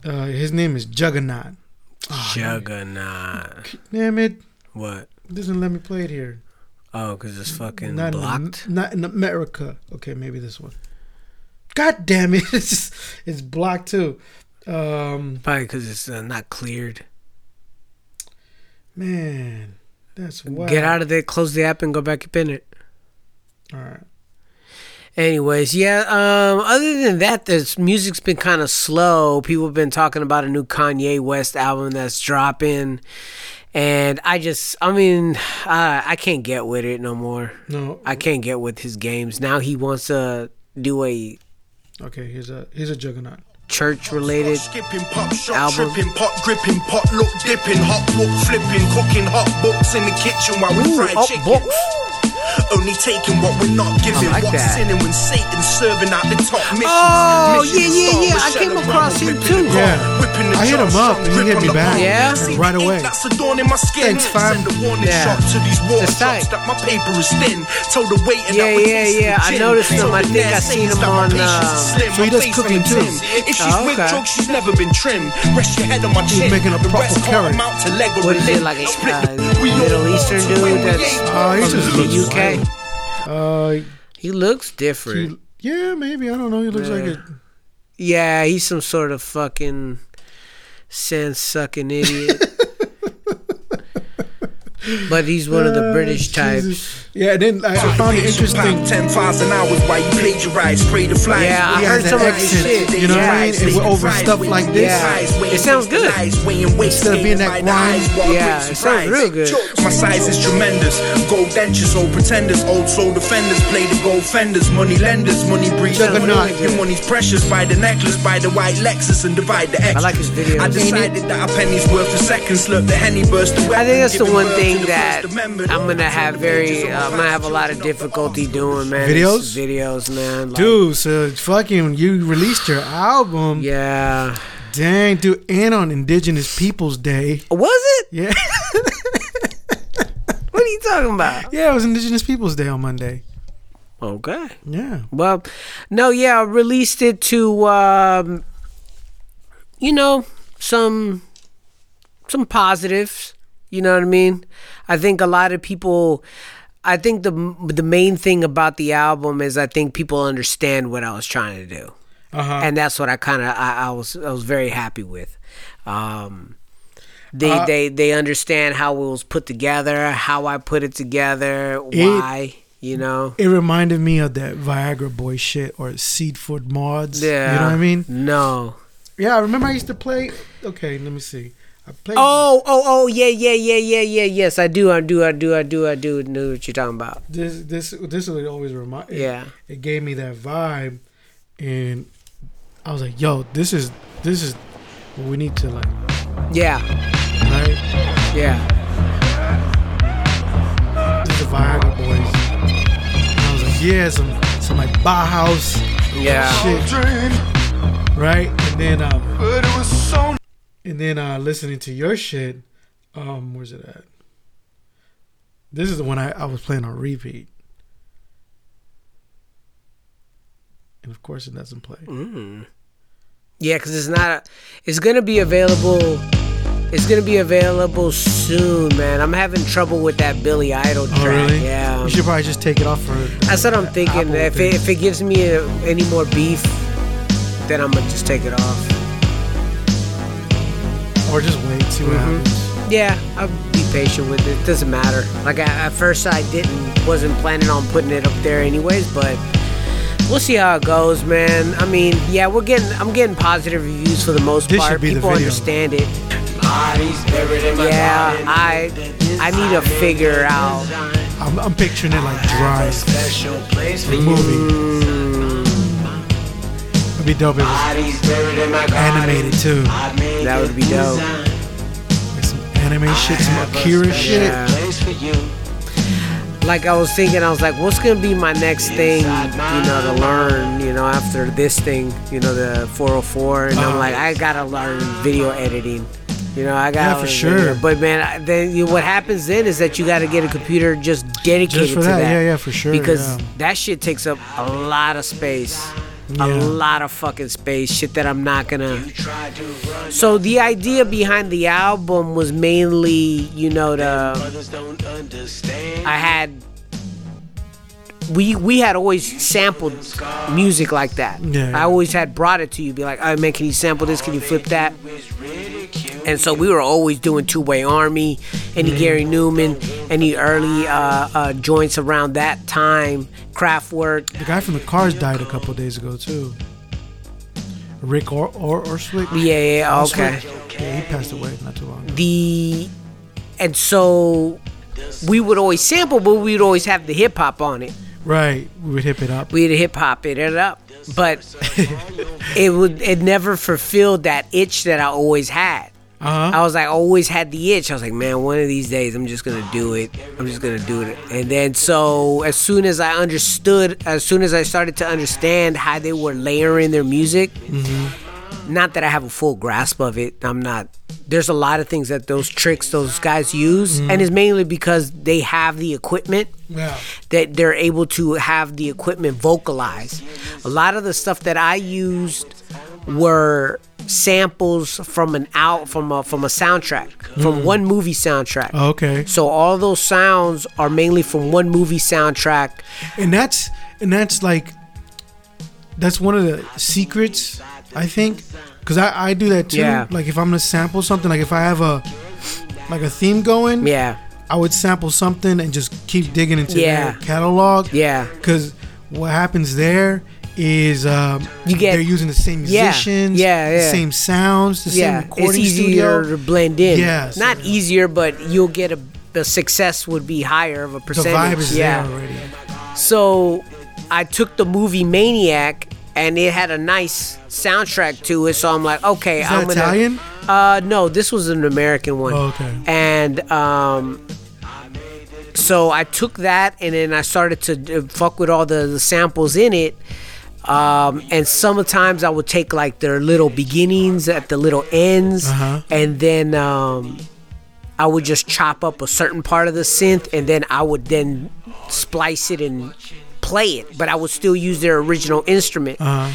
uh, his name is Juggernaut. Juggernaut. Damn it! What? Doesn't let me play it here. Oh, because it's fucking Not blocked. In, not in America. Okay, maybe this one. God damn it! [LAUGHS] It's just, it's blocked too. Um, Probably because it's uh, not cleared. man, that's wild. Get out of there, close the app, and go back up in it. All right. Anyways, yeah. Um, other than that, this music's been kind of slow. People have been talking about a new Kanye West album that's dropping, and I just, I mean, [SIGHS] I, I can't get with it no more. No. I can't get with his games. Now he wants to do a Okay. Here's a here's a Juggernaut. church-related. Skipping pop shot, album. tripping pot, gripping pot, look dipping, hot book flipping, cooking hot books in the kitchen while we Ooh, fry chicken. books. Only taking what we're not giving. like What's that. sinning when Satan's serving out the top missions? Oh, yeah, yeah, yeah, I came across him too. Yeah. the I hit him up and he hit me back. Yeah? Right away. That's my skin. Thanks, fam. Send a warning Yeah. shot to these war That's shots tight. that my paper is thin. Told the wait and Yeah, I yeah, yeah, I noticed him. I think I seen him on, uh. So he does cooking too. If she's Oh, with okay. drugs, she's never been trimmed. Rest your head on my chin. making a proper curry. call 'em out to Lego What is it, like a uh, the- we all Middle Eastern dude that's Uh, from the UK? Uh, He looks different. he, yeah, maybe I don't know. He looks like Yeah. it. Yeah, he's some sort of fucking sand sucking idiot. [LAUGHS] but he's one of the Uh, British types. Jesus. Yeah, and then I, I found it interesting. Ten thousand hours while you plagiarize, spray the flies. Yeah, I heard some that of his shit. You know what I mean? And we're over stuff like this. Yeah. It sounds good. Instead of being that grind. Yeah, it sounds real good. My size is tremendous. Gold dentures, old pretenders, old soul defenders, play the gold fenders, money lenders, money breeds. Juggernaut. Your money's precious. Buy the necklace, buy the white Lexus, and divide the extras. like his video. I decided that a penny's worth a second. Slurp the henny, burst the I think that's the one thing that I'm gonna have very, uh, I'm gonna have a lot of difficulty doing, man. Videos? Videos, man. Like, Dude, so fucking you released your album. Yeah. Dang, dude, and on Indigenous Peoples Day. Was it? Yeah. [LAUGHS] What are you you talking about? Yeah, it was Indigenous Peoples Day on Monday. Okay. Yeah. Well, no, yeah, I released it to, um, you know, some some positives. You know what I mean? I think a lot of people. I think the the main thing about the album is I think people understand what I was trying to do, Uh-huh. and that's what I kind of I, I was I was very happy with. Um, they Uh, they they understand how it was put together, how I put it together, why. You know, It reminded me of that Viagra Boy shit or Sleaford Mods. yeah. You know what I mean? No. Yeah, I remember I used to play. Okay, let me see. I played. Oh, oh, oh, yeah, yeah, yeah, yeah, yeah. Yes, I do, I do, I do, I do, I do know what you're talking about. This this this would always remind. It, Yeah. It gave me that vibe, and I was like, "Yo, this is this is what we need to like." Yeah, Right? yeah, This is Viagra Boys. And I was like, "Yeah, some some like Bauhaus yeah. shit." Right? And then um, But it was so and then uh listening to your shit. Um, where's it at? This is the one I, I was playing on repeat. And of course, it doesn't play. Yeah, because it's not. It's gonna be available. It's gonna be available soon, man. I'm having trouble with that Billy Idol track. Oh, really? Yeah, You should probably just take it off for. that's what I'm thinking. Apple If thing. it, if it gives me uh any more beef, then I'm gonna just take it off. Or just wait, see what Mm-hmm. happens. Yeah, I'll be patient with it. Doesn't matter. Like I, at first, I didn't, wasn't planning on putting it up there anyways, but we'll see how it goes, man. I mean, yeah, we're getting, I'm getting positive reviews for the most This part. should be the People video. understand it. Yeah, I, I need to figure out. I'm, I'm picturing it like dry. special place for movie. It'd be dope if it was animated too. That would be dope. Like some anime shit, some Akira shit. Yeah. Like I was thinking, I was like, what's gonna be my next thing, you know, to learn, you know, after this thing, you know, the 404, and I'm Uh-huh. like, I gotta learn video editing. You know, I gotta Yeah, for sure. video. But man, I- then you, what happens then is that you got to get a computer just dedicated Just for to that, that. yeah, yeah, for sure, Because yeah. that shit takes up a lot of space. A lot of fucking space, shit that I'm not gonna. So the idea behind the album was mainly, you know, to I had we we had always sampled music like that. Yeah. I always had brought it to you, be like, "Oh man, can you sample this? Can you flip that?" And so we were always doing Tubeway Army, any Gary Numan, any early uh, uh, joints around that time, Kraftwerk. The guy from the Cars died a couple days ago too. Rick or or Ocasek. Yeah, yeah, okay. Yeah, he passed away not too long. ago. The and so we would always sample, but we would always have the hip hop on it. Right, we would hip it up. we'd hip hop it up, but [LAUGHS] it would it never fulfilled that itch that I always had. Uh I was like, always had the itch. I was like, man, one of these days I'm just gonna do it. I'm just gonna do it. And then so as soon as I understood, as soon as I started to understand how they were layering their music, not that I have a full grasp of it. I'm not. There's a lot of things that those tricks those guys use, mm-hmm. and it's mainly because they have the equipment Yeah. that they're able to have the equipment vocalize. A lot of the stuff that I used were samples from an out from a from a soundtrack from mm. one movie soundtrack. Oh, okay. So all those sounds are mainly from one movie soundtrack. and that's and that's like that's one of the secrets i think because I, I do that too Yeah. like if i'm gonna sample something like if i have a like a theme going Yeah, i would sample something and just keep digging into Yeah. their catalog yeah, because what happens there is um, You get- they're using the same Yeah. musicians Yeah, the yeah. same sounds the yeah. same recording It's easier studio to blend in. Yeah, so- not easier, but you'll get a the success would be higher of a percentage. the vibe is yeah. there already So I took the movie Maniac and it had a nice soundtrack to it. So I'm like, okay, is I'm that gonna. italian Uh, no, this was an American one. Oh, okay. And um, so I took that and then I started to uh, fuck with all the, the samples in it. Um, and sometimes I would take like their little beginnings at the little ends, Uh-huh. and then um, I would just chop up a certain part of the synth and then I would then splice it and play it, but I would still use their original instrument. Uh-huh.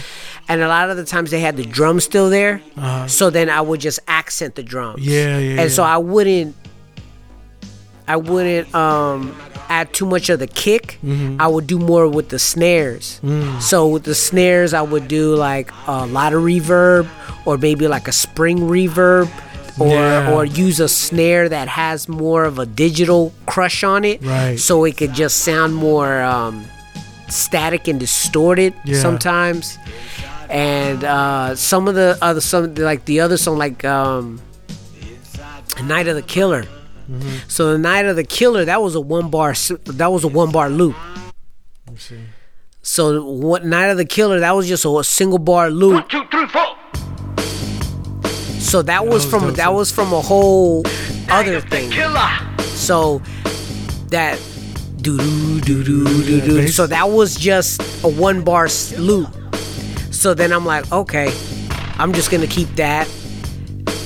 And a lot of the times they had the drums still there, so then I would just accent the drums. Yeah, yeah, And so. I wouldn't, I wouldn't um, add too much of the kick. Mm-hmm. I would do more with the snares. Mm. So with the snares, I would do like a lot of reverb, or maybe like a spring reverb, or Yeah. or use a snare that has more of a digital crush on it, Right. so it could just sound more um, static and distorted Yeah. sometimes. And uh, some of the other some like the other song like um, Night of the Killer. Mm-hmm. So the Night of the Killer that was a one bar that was a one bar loop. So what Night of the Killer that was just a, a single bar loop. Two, three, four. So that was was from dope, that too. was from a whole other thing. Killer. So that so that was just a one bar loop. So then I'm like, okay, I'm just gonna keep that.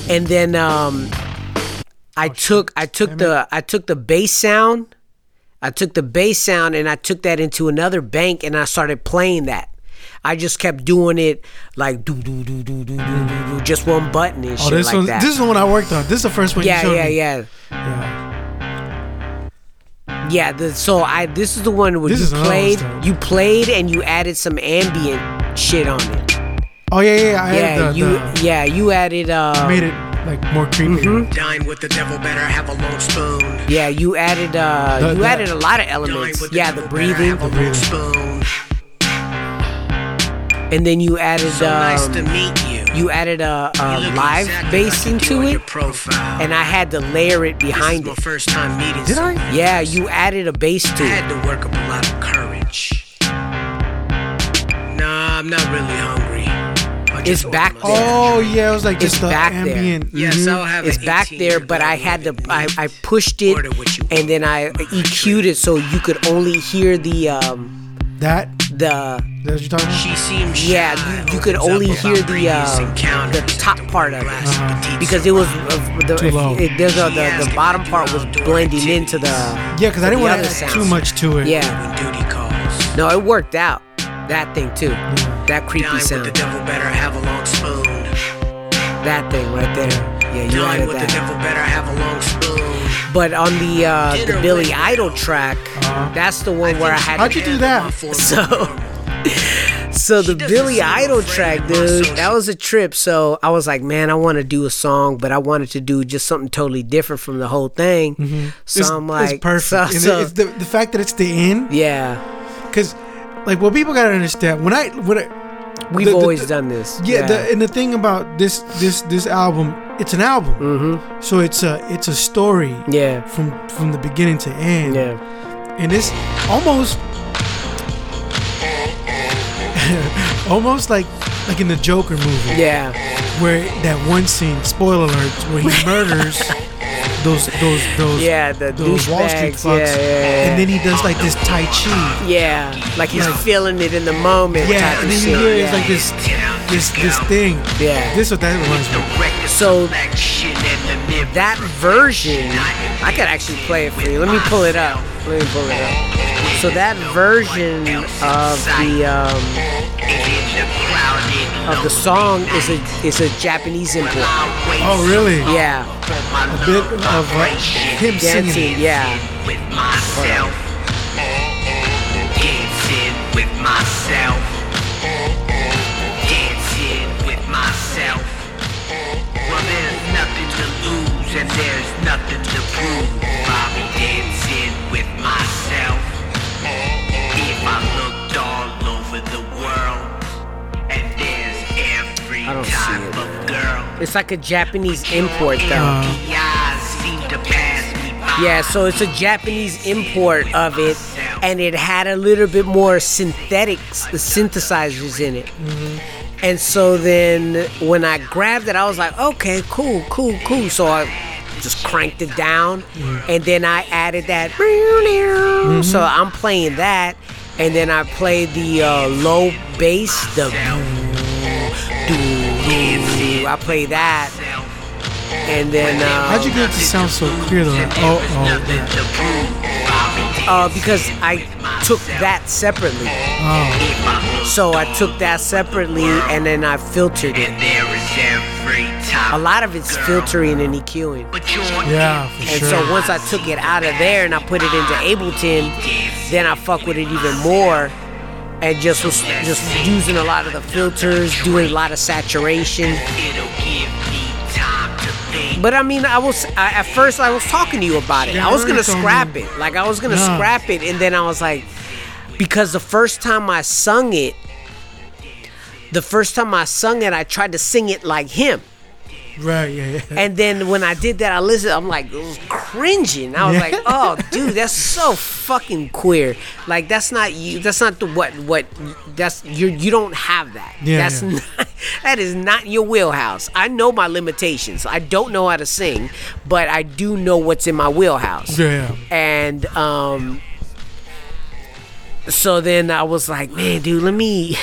And then um, I oh, took I took the. I took the bass sound, I took the bass sound, and I took that into another bank, and I started playing that. I just kept doing it like do do do do do do do, do just one button and oh, shit this like one, that. This is the one I worked on. This is the first one. Yeah, you showed yeah, me. yeah, yeah. Yeah, the, so I this is the one where This is you another played, one, you played, and you added some ambient shit on it. Oh yeah, yeah. yeah. I Yeah, the, you the- yeah you added uh made it like more creepy. Mm-hmm. Dine with the devil, better have a long spoon. yeah you added uh The- you the- added a lot of Dine elements. with the Yeah, the devil, breathing, have a long spoon. and then you added So nice to um, meet you. You added a, a live exactly bass like into it, and I had to layer it this behind is my it. first time meeting. Did I? Yeah, you added a bass to I it. had to work up a lot of courage. Nah, I'm not really hungry. It's back there. Oh yeah, it was like It's just the back there. ambient. Yes, I'll have It's back there, but I had to I. I pushed it, Order what you and then I. EQ'd it so you could only hear the um That. The That's you're talking. She seems shy, Yeah, you, you could only hear the uh, the top part of it classic petite because it was uh, the, Too low. It, there's a, the the bottom part was blending into the Yeah, because I didn't want other to add sounds. too much to it. yeah. when duty calls. No, it worked out. That thing too. That creepy Dine with the sound. devil, better have a long spoon. That thing right there. Yeah, you Dine added with the that. But on the uh, the Billy Idol track, that's the one where I had How'd to you do that? So, so the Billy Idol track, dude, that was a trip. So I was like, man, I want to do a song, but I wanted to do just something totally different from the whole thing. So Mm-hmm. It's, I'm like, it's perfect. so- And so- it's the, the fact that it's the end, yeah, because like what people gotta understand when I when I we've the- the- always the- done this. yeah, The, and the thing about this this this album, it's an album, mm-hmm. so it's a it's a story yeah, from from the beginning to end. yeah. and it's almost [LAUGHS] almost like like in the Joker movie. Yeah, where that one scene, spoiler alert, where he [LAUGHS] murders those those those Yeah, the those Wall Street fucks, Yeah, yeah, yeah. and then he does like this Tai Chi. yeah, like he's Like- feeling it in the moment. Yeah, and then you hear yeah. it's like this this this thing. Yeah. This what that reminds me. So that version, I could actually play it for you. Let me pull it up. Let me pull it up. So that version of the um, of the song is a is a Japanese import. Oh really? Yeah, A bit of uh, him dancing. it. Yeah, with myself. Dancing with myself. Dancing with myself. Well, there's nothing to lose and there's nothing it's like a Japanese import though. The eyes seem to pass me by. Yeah, so it's a Japanese import of it, and it had a little bit more synthetic s- synthesizers in it. Mm-hmm. And so then when I grabbed it, I was like, okay, cool, cool, cool. So I just cranked it down, mm. and then I added that. [LAUGHS] So I'm playing that, and then I played the uh, low bass, the. Mm-hmm. [LAUGHS] I play that. and then uh, How'd you get it to sound so clear though? Like, oh, oh, uh, because I took that separately. oh, So I took that separately and then I filtered it. A lot of it's filtering and EQing. yeah, for And sure. so once I took it out of there and I put it into Ableton, then I fuck with it even more. And just was just using a lot of the filters, doing a lot of saturation. But I mean, I was I, at first I was talking to you about it. I was gonna scrap it, like I was gonna No. scrap it, and then I was like, because the first time I sung it, the first time I sung it, I tried to sing it like him. Right, yeah, yeah. And then when I did that, I listened. I'm like cringing. I was Yeah. like, "Oh, dude, that's so fucking queer. Like that's not you. That's not the what what. That's you. You don't have that. Yeah, that's yeah. [LAUGHS] not. That is not your wheelhouse. I know my limitations. I don't know how to sing, but I do know what's in my wheelhouse. Yeah. And um. So then I was like, man, dude, let me,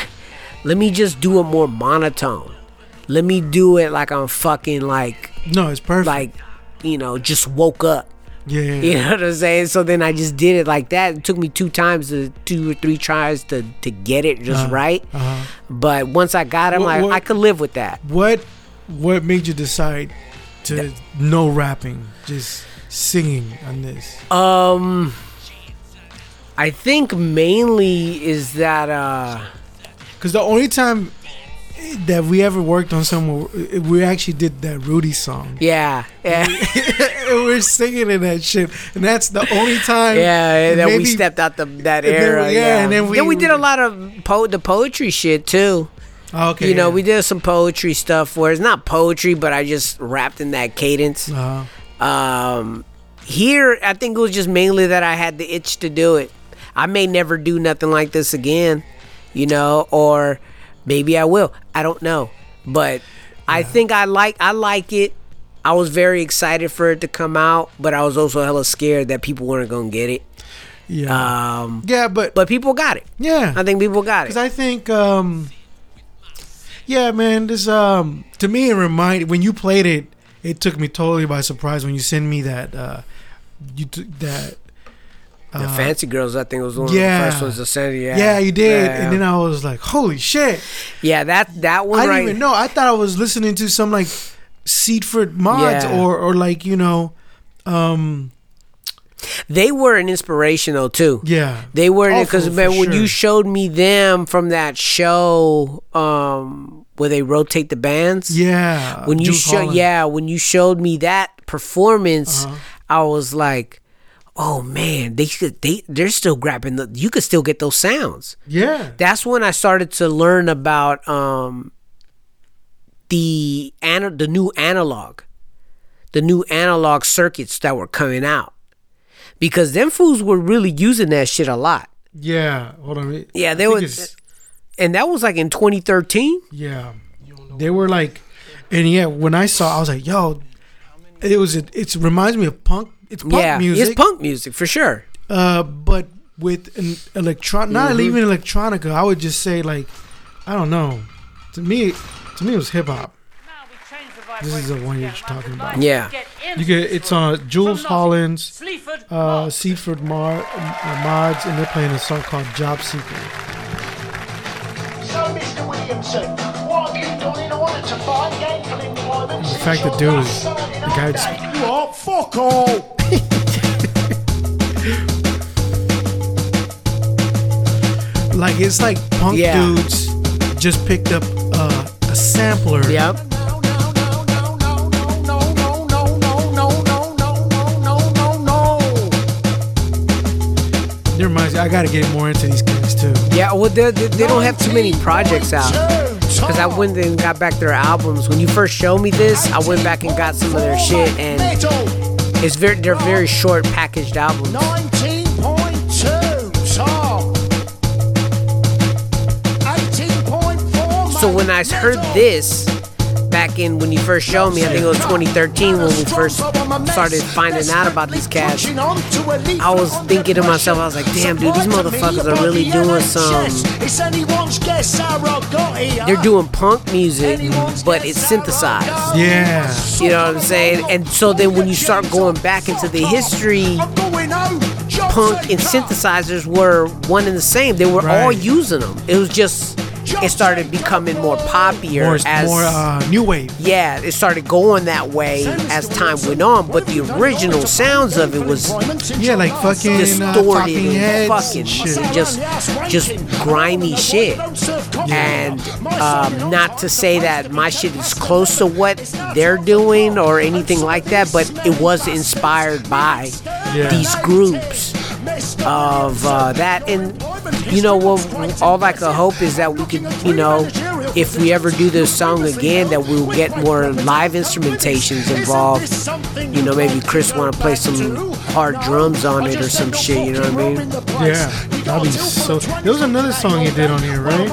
let me just do a more monotone. Let me do it like I'm fucking like No, it's perfect. like you know just woke up. Yeah, yeah, you know what i'm saying? So then i just did it like that. It took me two times to two or three tries to to get it just right. Uh-huh. but once i got it i'm What- like what- i could live with that. What what made you decide to no rapping, just singing on this? um i think mainly is that uh Because the only time that we ever worked on something, we actually did that Rudy song. yeah yeah [LAUGHS] and we're singing in that shit, and that's the only time. yeah that we stepped out the that and then era yeah, and then we- did a lot of po- the poetry shit too Oh, Okay, you know yeah. we did some poetry stuff where it's not poetry but i just rapped in that cadence Uh-huh. Um, here, I think it was just mainly that I had the itch to do it. I may never do nothing like this again, you know, or maybe I will. I don't know, but I think I like I like it. I was very excited for it to come out, but I was also hella scared that people weren't gonna get it. yeah, Um, yeah, but but people got it. yeah, I think people got it. Because. I think, um, yeah, man, this um, to me it reminded when you played it, it took me totally by surprise when you sent me that uh, you t- that The uh, Fancy Girls, I think, it was one yeah. of the first ones to send. Yeah, Yeah, you did, Yeah. and then I was like, "Holy shit!" yeah, that that one I didn't right. even know. I thought I was listening to some like Sleaford Mods Yeah. or or like you know, um, They were an inspiration though too. yeah, They were because man, when you showed me them from that show, um, where they rotate the bands. yeah. When you Jools show, yeah, when you showed me that performance, Uh-huh. I was like, oh man, they could, they they're still grabbing the. You could still get those sounds. yeah, That's when I started to learn about um the ana- the new analog, the new analog circuits that were coming out, because them fools were really using that shit a lot. yeah. Hold on. Yeah, they were, and that was like in 2013. Yeah, they were like, and yeah, when I saw, I was like, "Yo, it was it. It reminds me of punk. It's punk yeah, music, it's punk music for sure. uh, but with an electron, not Mm-hmm. even electronica. I would just say like, I don't know. To me, to me, it was hip hop. This is the one you're talking about. Yeah, You get it's on Jools Holland's, uh, Sleaford Mar, uh, mods, and they're playing a song called Job Seeker. So, Mr. Williamson, The fact that dude is the guy. Just, What? Fuck all! like it's like punk Yeah. dudes just picked up uh, a sampler. yep. It reminds me, I gotta get more into these guys too. Yeah, well, they, they, they don't have too many projects out. Because I went and got back their albums. When you first showed me this, I went back and got some of their shit, and it's very they're very short packaged albums. 19.2, So when I heard this, back in when you first showed me. I think it was 2013 when we first started finding out about these cats. I was thinking to myself, I was like, damn, dude, these motherfuckers are really doing some. They're doing punk music, but it's synthesized. Yeah. You know what I'm saying? And so then when you start going back into the history, punk and synthesizers were one and the same. They were all using them. It was just it started becoming more poppier More, as more uh, new wave. yeah, it started going that way as time went on. But the original sounds of it was Yeah, like fucking uh, distorted heads fucking shit. just just grimy shit. And um, not to say that my shit is close to what they're doing or anything like that, but it was inspired by Yeah. these groups of uh, that. And you know, what? all I could hope is that we could, you know, if we ever do this song again, that we'll get more live instrumentations involved. You know, maybe Chris want to play some hard drums on it or some shit. You know what I mean? Yeah, that'd be so. There was another song you did on here, right?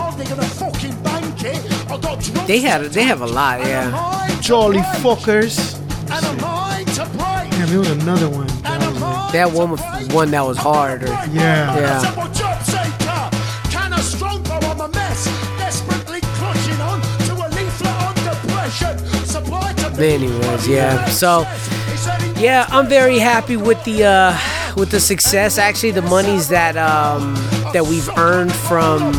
They had, they have a lot, yeah. Jolly fuckers. Damn, there was another one. That was like, That one was one that was hard. Or, yeah. yeah. Anyways, yeah. So, yeah, I'm very happy with the uh, with the success. Actually, the monies that um, that we've earned from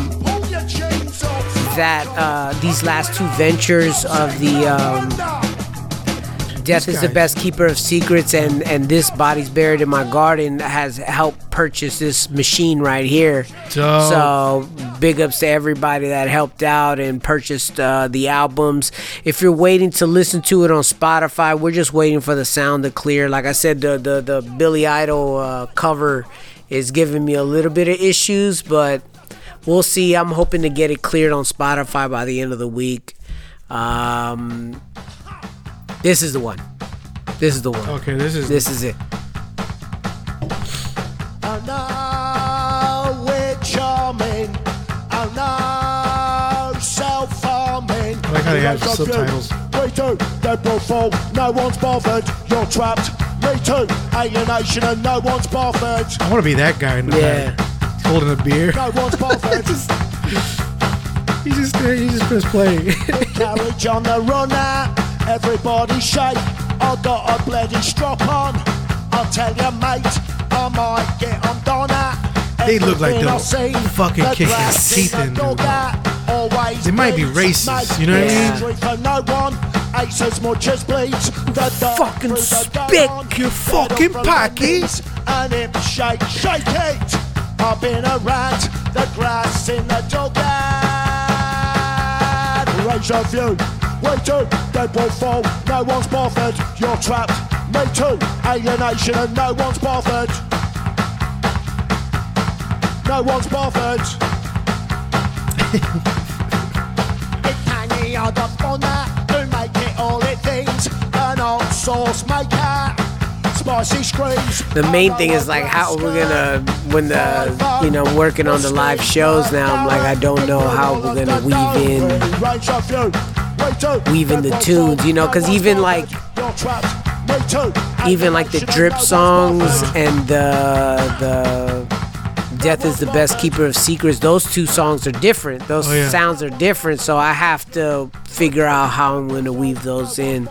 that uh, these last two ventures of the um, Death is the best keeper of secrets, and and this body's buried in my garden has helped purchase this machine right here. Dope. So big ups to everybody that helped out and purchased uh, the albums. If you're waiting to listen to it on Spotify, we're just waiting for the sound to clear. Like I said, the the the Billy Idol uh, cover is giving me a little bit of issues, but we'll see. I'm hoping to get it cleared on Spotify by the end of the week. Um, this is the one. This is the one. Okay, this is. This is it. I know we're charming. I know self-harming. I like how they have Lots of you. subtitles. We do. Dead will fall. No one's bothered. You're trapped. Me too. Alienation and no one's bothered. I want to be that guy in the Yeah. back, holding a beer. No one's bothered. [LAUGHS] He just there. He just press play. Carriage on the runner. Everybody shake. I got a bloody strap on. I'll tell you, mate. I might get on Donna. They look like Everything they'll I see, fucking the kick his teeth a in, dog dude. that They might be racist, mate. you know what I mean? It's For no one, hates as much as bleeds. The fucking through the you fucking up packy. And it shake, shake it. I've been around the grass in the dog Range of view. We too, dead will fall. No one's bothered. You're trapped. Me too. Alienation and no one's bothered. No one's bothered. it's hanging on the fauna to make it all it thinks. An old sauce maker. Spicy screams. The main thing is like how we're gonna when the you know working on the live shows now. I'm like I don't know how we're gonna weave in weave in the tunes, you know, because even like even like the drip songs and the the Death is the best keeper of secrets. Those two songs are different. Those Oh, yeah. sounds are different. So I have to figure out how I'm going to weave those in.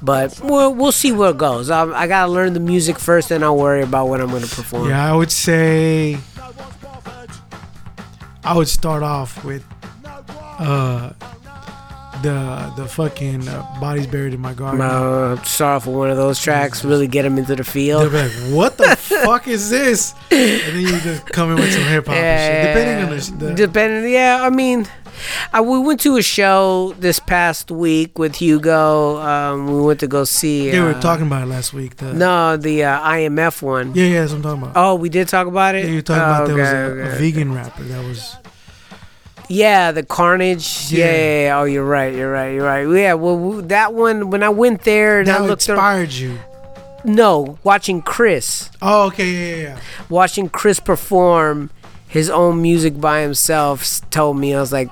But we'll, we'll see where it goes. I, I got to learn the music first, then I'll worry about what I'm going to perform. Yeah, I would say I would start off with uh the the fucking uh, bodies buried in my garden. Uh, start off with one of those tracks, really get them into the field. like, "What the [LAUGHS] fuck is this?" And then you just come in with some hip hop and shit, depending on the, the Depending, yeah. I mean, I, we went to a show this past week with Hugo. Um, we went to go see. Yeah, we uh, were talking about it last week. The, No, the uh, IMF one. Yeah, yeah, that's what I'm talking about. Oh, we did talk about it. Yeah, you were talking Oh, about there was okay, a, okay, a okay. vegan rapper that was. Yeah, the Carnage. Yeah. Yeah. yeah. Oh, you're right. You're right. You're right. Yeah. Well, w- that one when I went there and I That looked. ar- inspired you. no, watching Chris, Oh, okay, yeah, yeah, yeah. watching Chris perform his own music by himself told me I was like,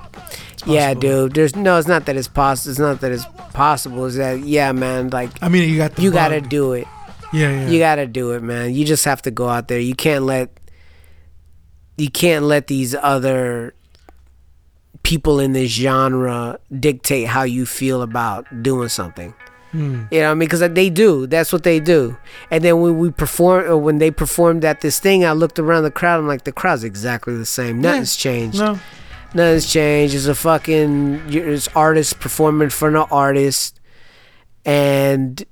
yeah, dude. There's no. It's not that it's possible. It's not that it's possible is that yeah, man, like I mean, you got the you gotta do it. Yeah, yeah. You gotta do it, man. You just have to go out there. You can't let you can't let these other people in this genre dictate how you feel about doing something. Hmm. You know what I mean? Because they do. That's what they do. And then when we perform, or when they performed at this thing, I looked around the crowd. I'm like, the crowd's exactly the same. Nothing's changed. No. Nothing's changed. It's a fucking it's artists performing in front of artists, and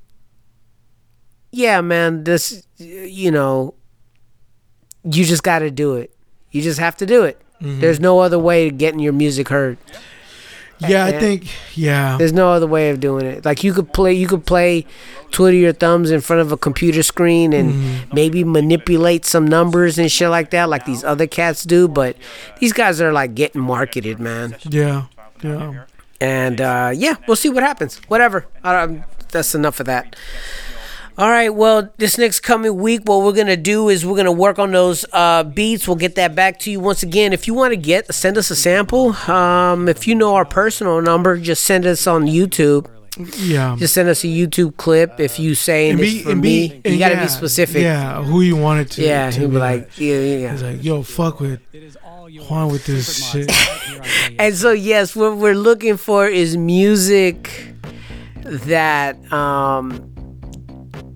yeah, man, this you know, you just got to do it. You just have to do it. Mm-hmm. There's no other way to getting your music heard. Yeah, I think. Yeah. There's no other way of doing it. Like you could play, you could play, twiddle your thumbs in front of a computer screen and Mm-hmm. maybe manipulate some numbers and shit like that, like these other cats do. But these guys are like getting marketed, man. Yeah. Yeah. And uh, yeah, we'll see what happens. Whatever. That's enough of that. All right. Well, this next coming week, what we're gonna do is we're gonna work on those uh, beats. We'll get that back to you once again. If you want to get, send us a sample. Um, if you know our personal number, just send us on YouTube. Yeah. Just send us a YouTube clip. If you say And this be- for and me, be- you gotta yeah, be specific. Yeah, who you want it to. Yeah, to he'll be like, yeah, yeah, He's yeah. like, yo, fuck with Juan with this shit. And so, yes, what we're looking for is music that um,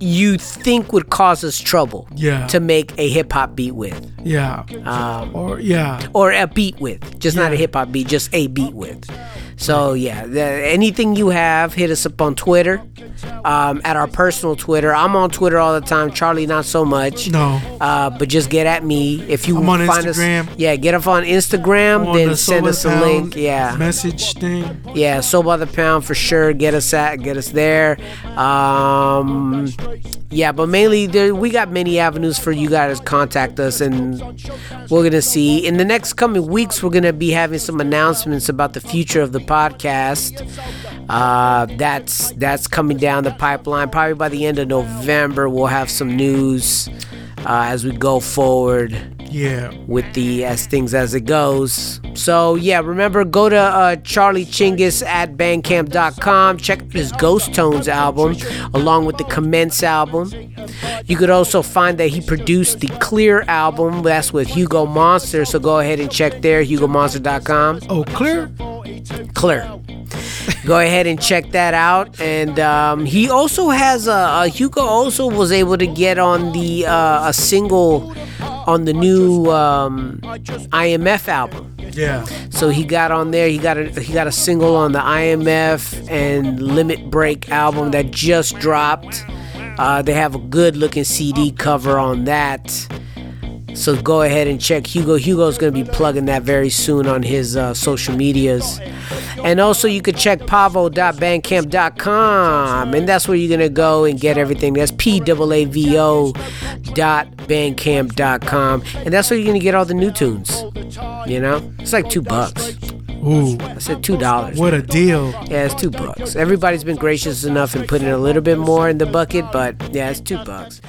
you think would cause us trouble Yeah. to make a hip hop beat with, Yeah. um, Or yeah. or a beat with, just not a hip hop beat, just a beat with. So yeah, the, anything you have, hit us up on Twitter, um, at our personal Twitter. I'm on Twitter all the time. Charlie, not so much. No. Uh, but just get at me if you I'm on find Instagram. us. Yeah, get up on Instagram. On then the send us a Pound link. Yeah, Message thing. yeah. So by the pound for sure. Get us at, get us there. Um, yeah, but mainly there we got many avenues for you guys to contact us, and we're gonna see in the next coming weeks. We're gonna be having some announcements about the future of the podcast. Uh, that's that's coming down the pipeline. Probably by the end of November, we'll have some news uh, as we go forward Yeah. with the as things as it goes. So yeah, remember go to uh, Charlie Chinggis at Bandcamp.com. Check out his Ghost Tones album along with the Commence album. You could also find that he produced the Clear album. That's with Hugo Monster. So go ahead and check there, HugoMonster.com. Oh, clear. Clear. Go ahead and check that out. And um, he also has a, uh Hugo also was able to get on the uh, a single on the new um, IMF album. Yeah. So he got on there. He got a he got a single on the IMF and Limit Break album that just dropped. Uh, they have a good looking CD cover on that. So go ahead and check Hugo. Hugo's going to be plugging that very soon on his uh, social medias. And also, you could check paavo.bandcamp.com. And that's where you're going to go and get everything. That's P A A V O dot bandcamp.com. And that's where you're going to get all the new tunes. You know? It's like two bucks. Ooh, I said two dollars. what a deal. Yeah, it's two bucks. Everybody's been gracious enough and putting a little bit more in the bucket, but yeah, it's two bucks.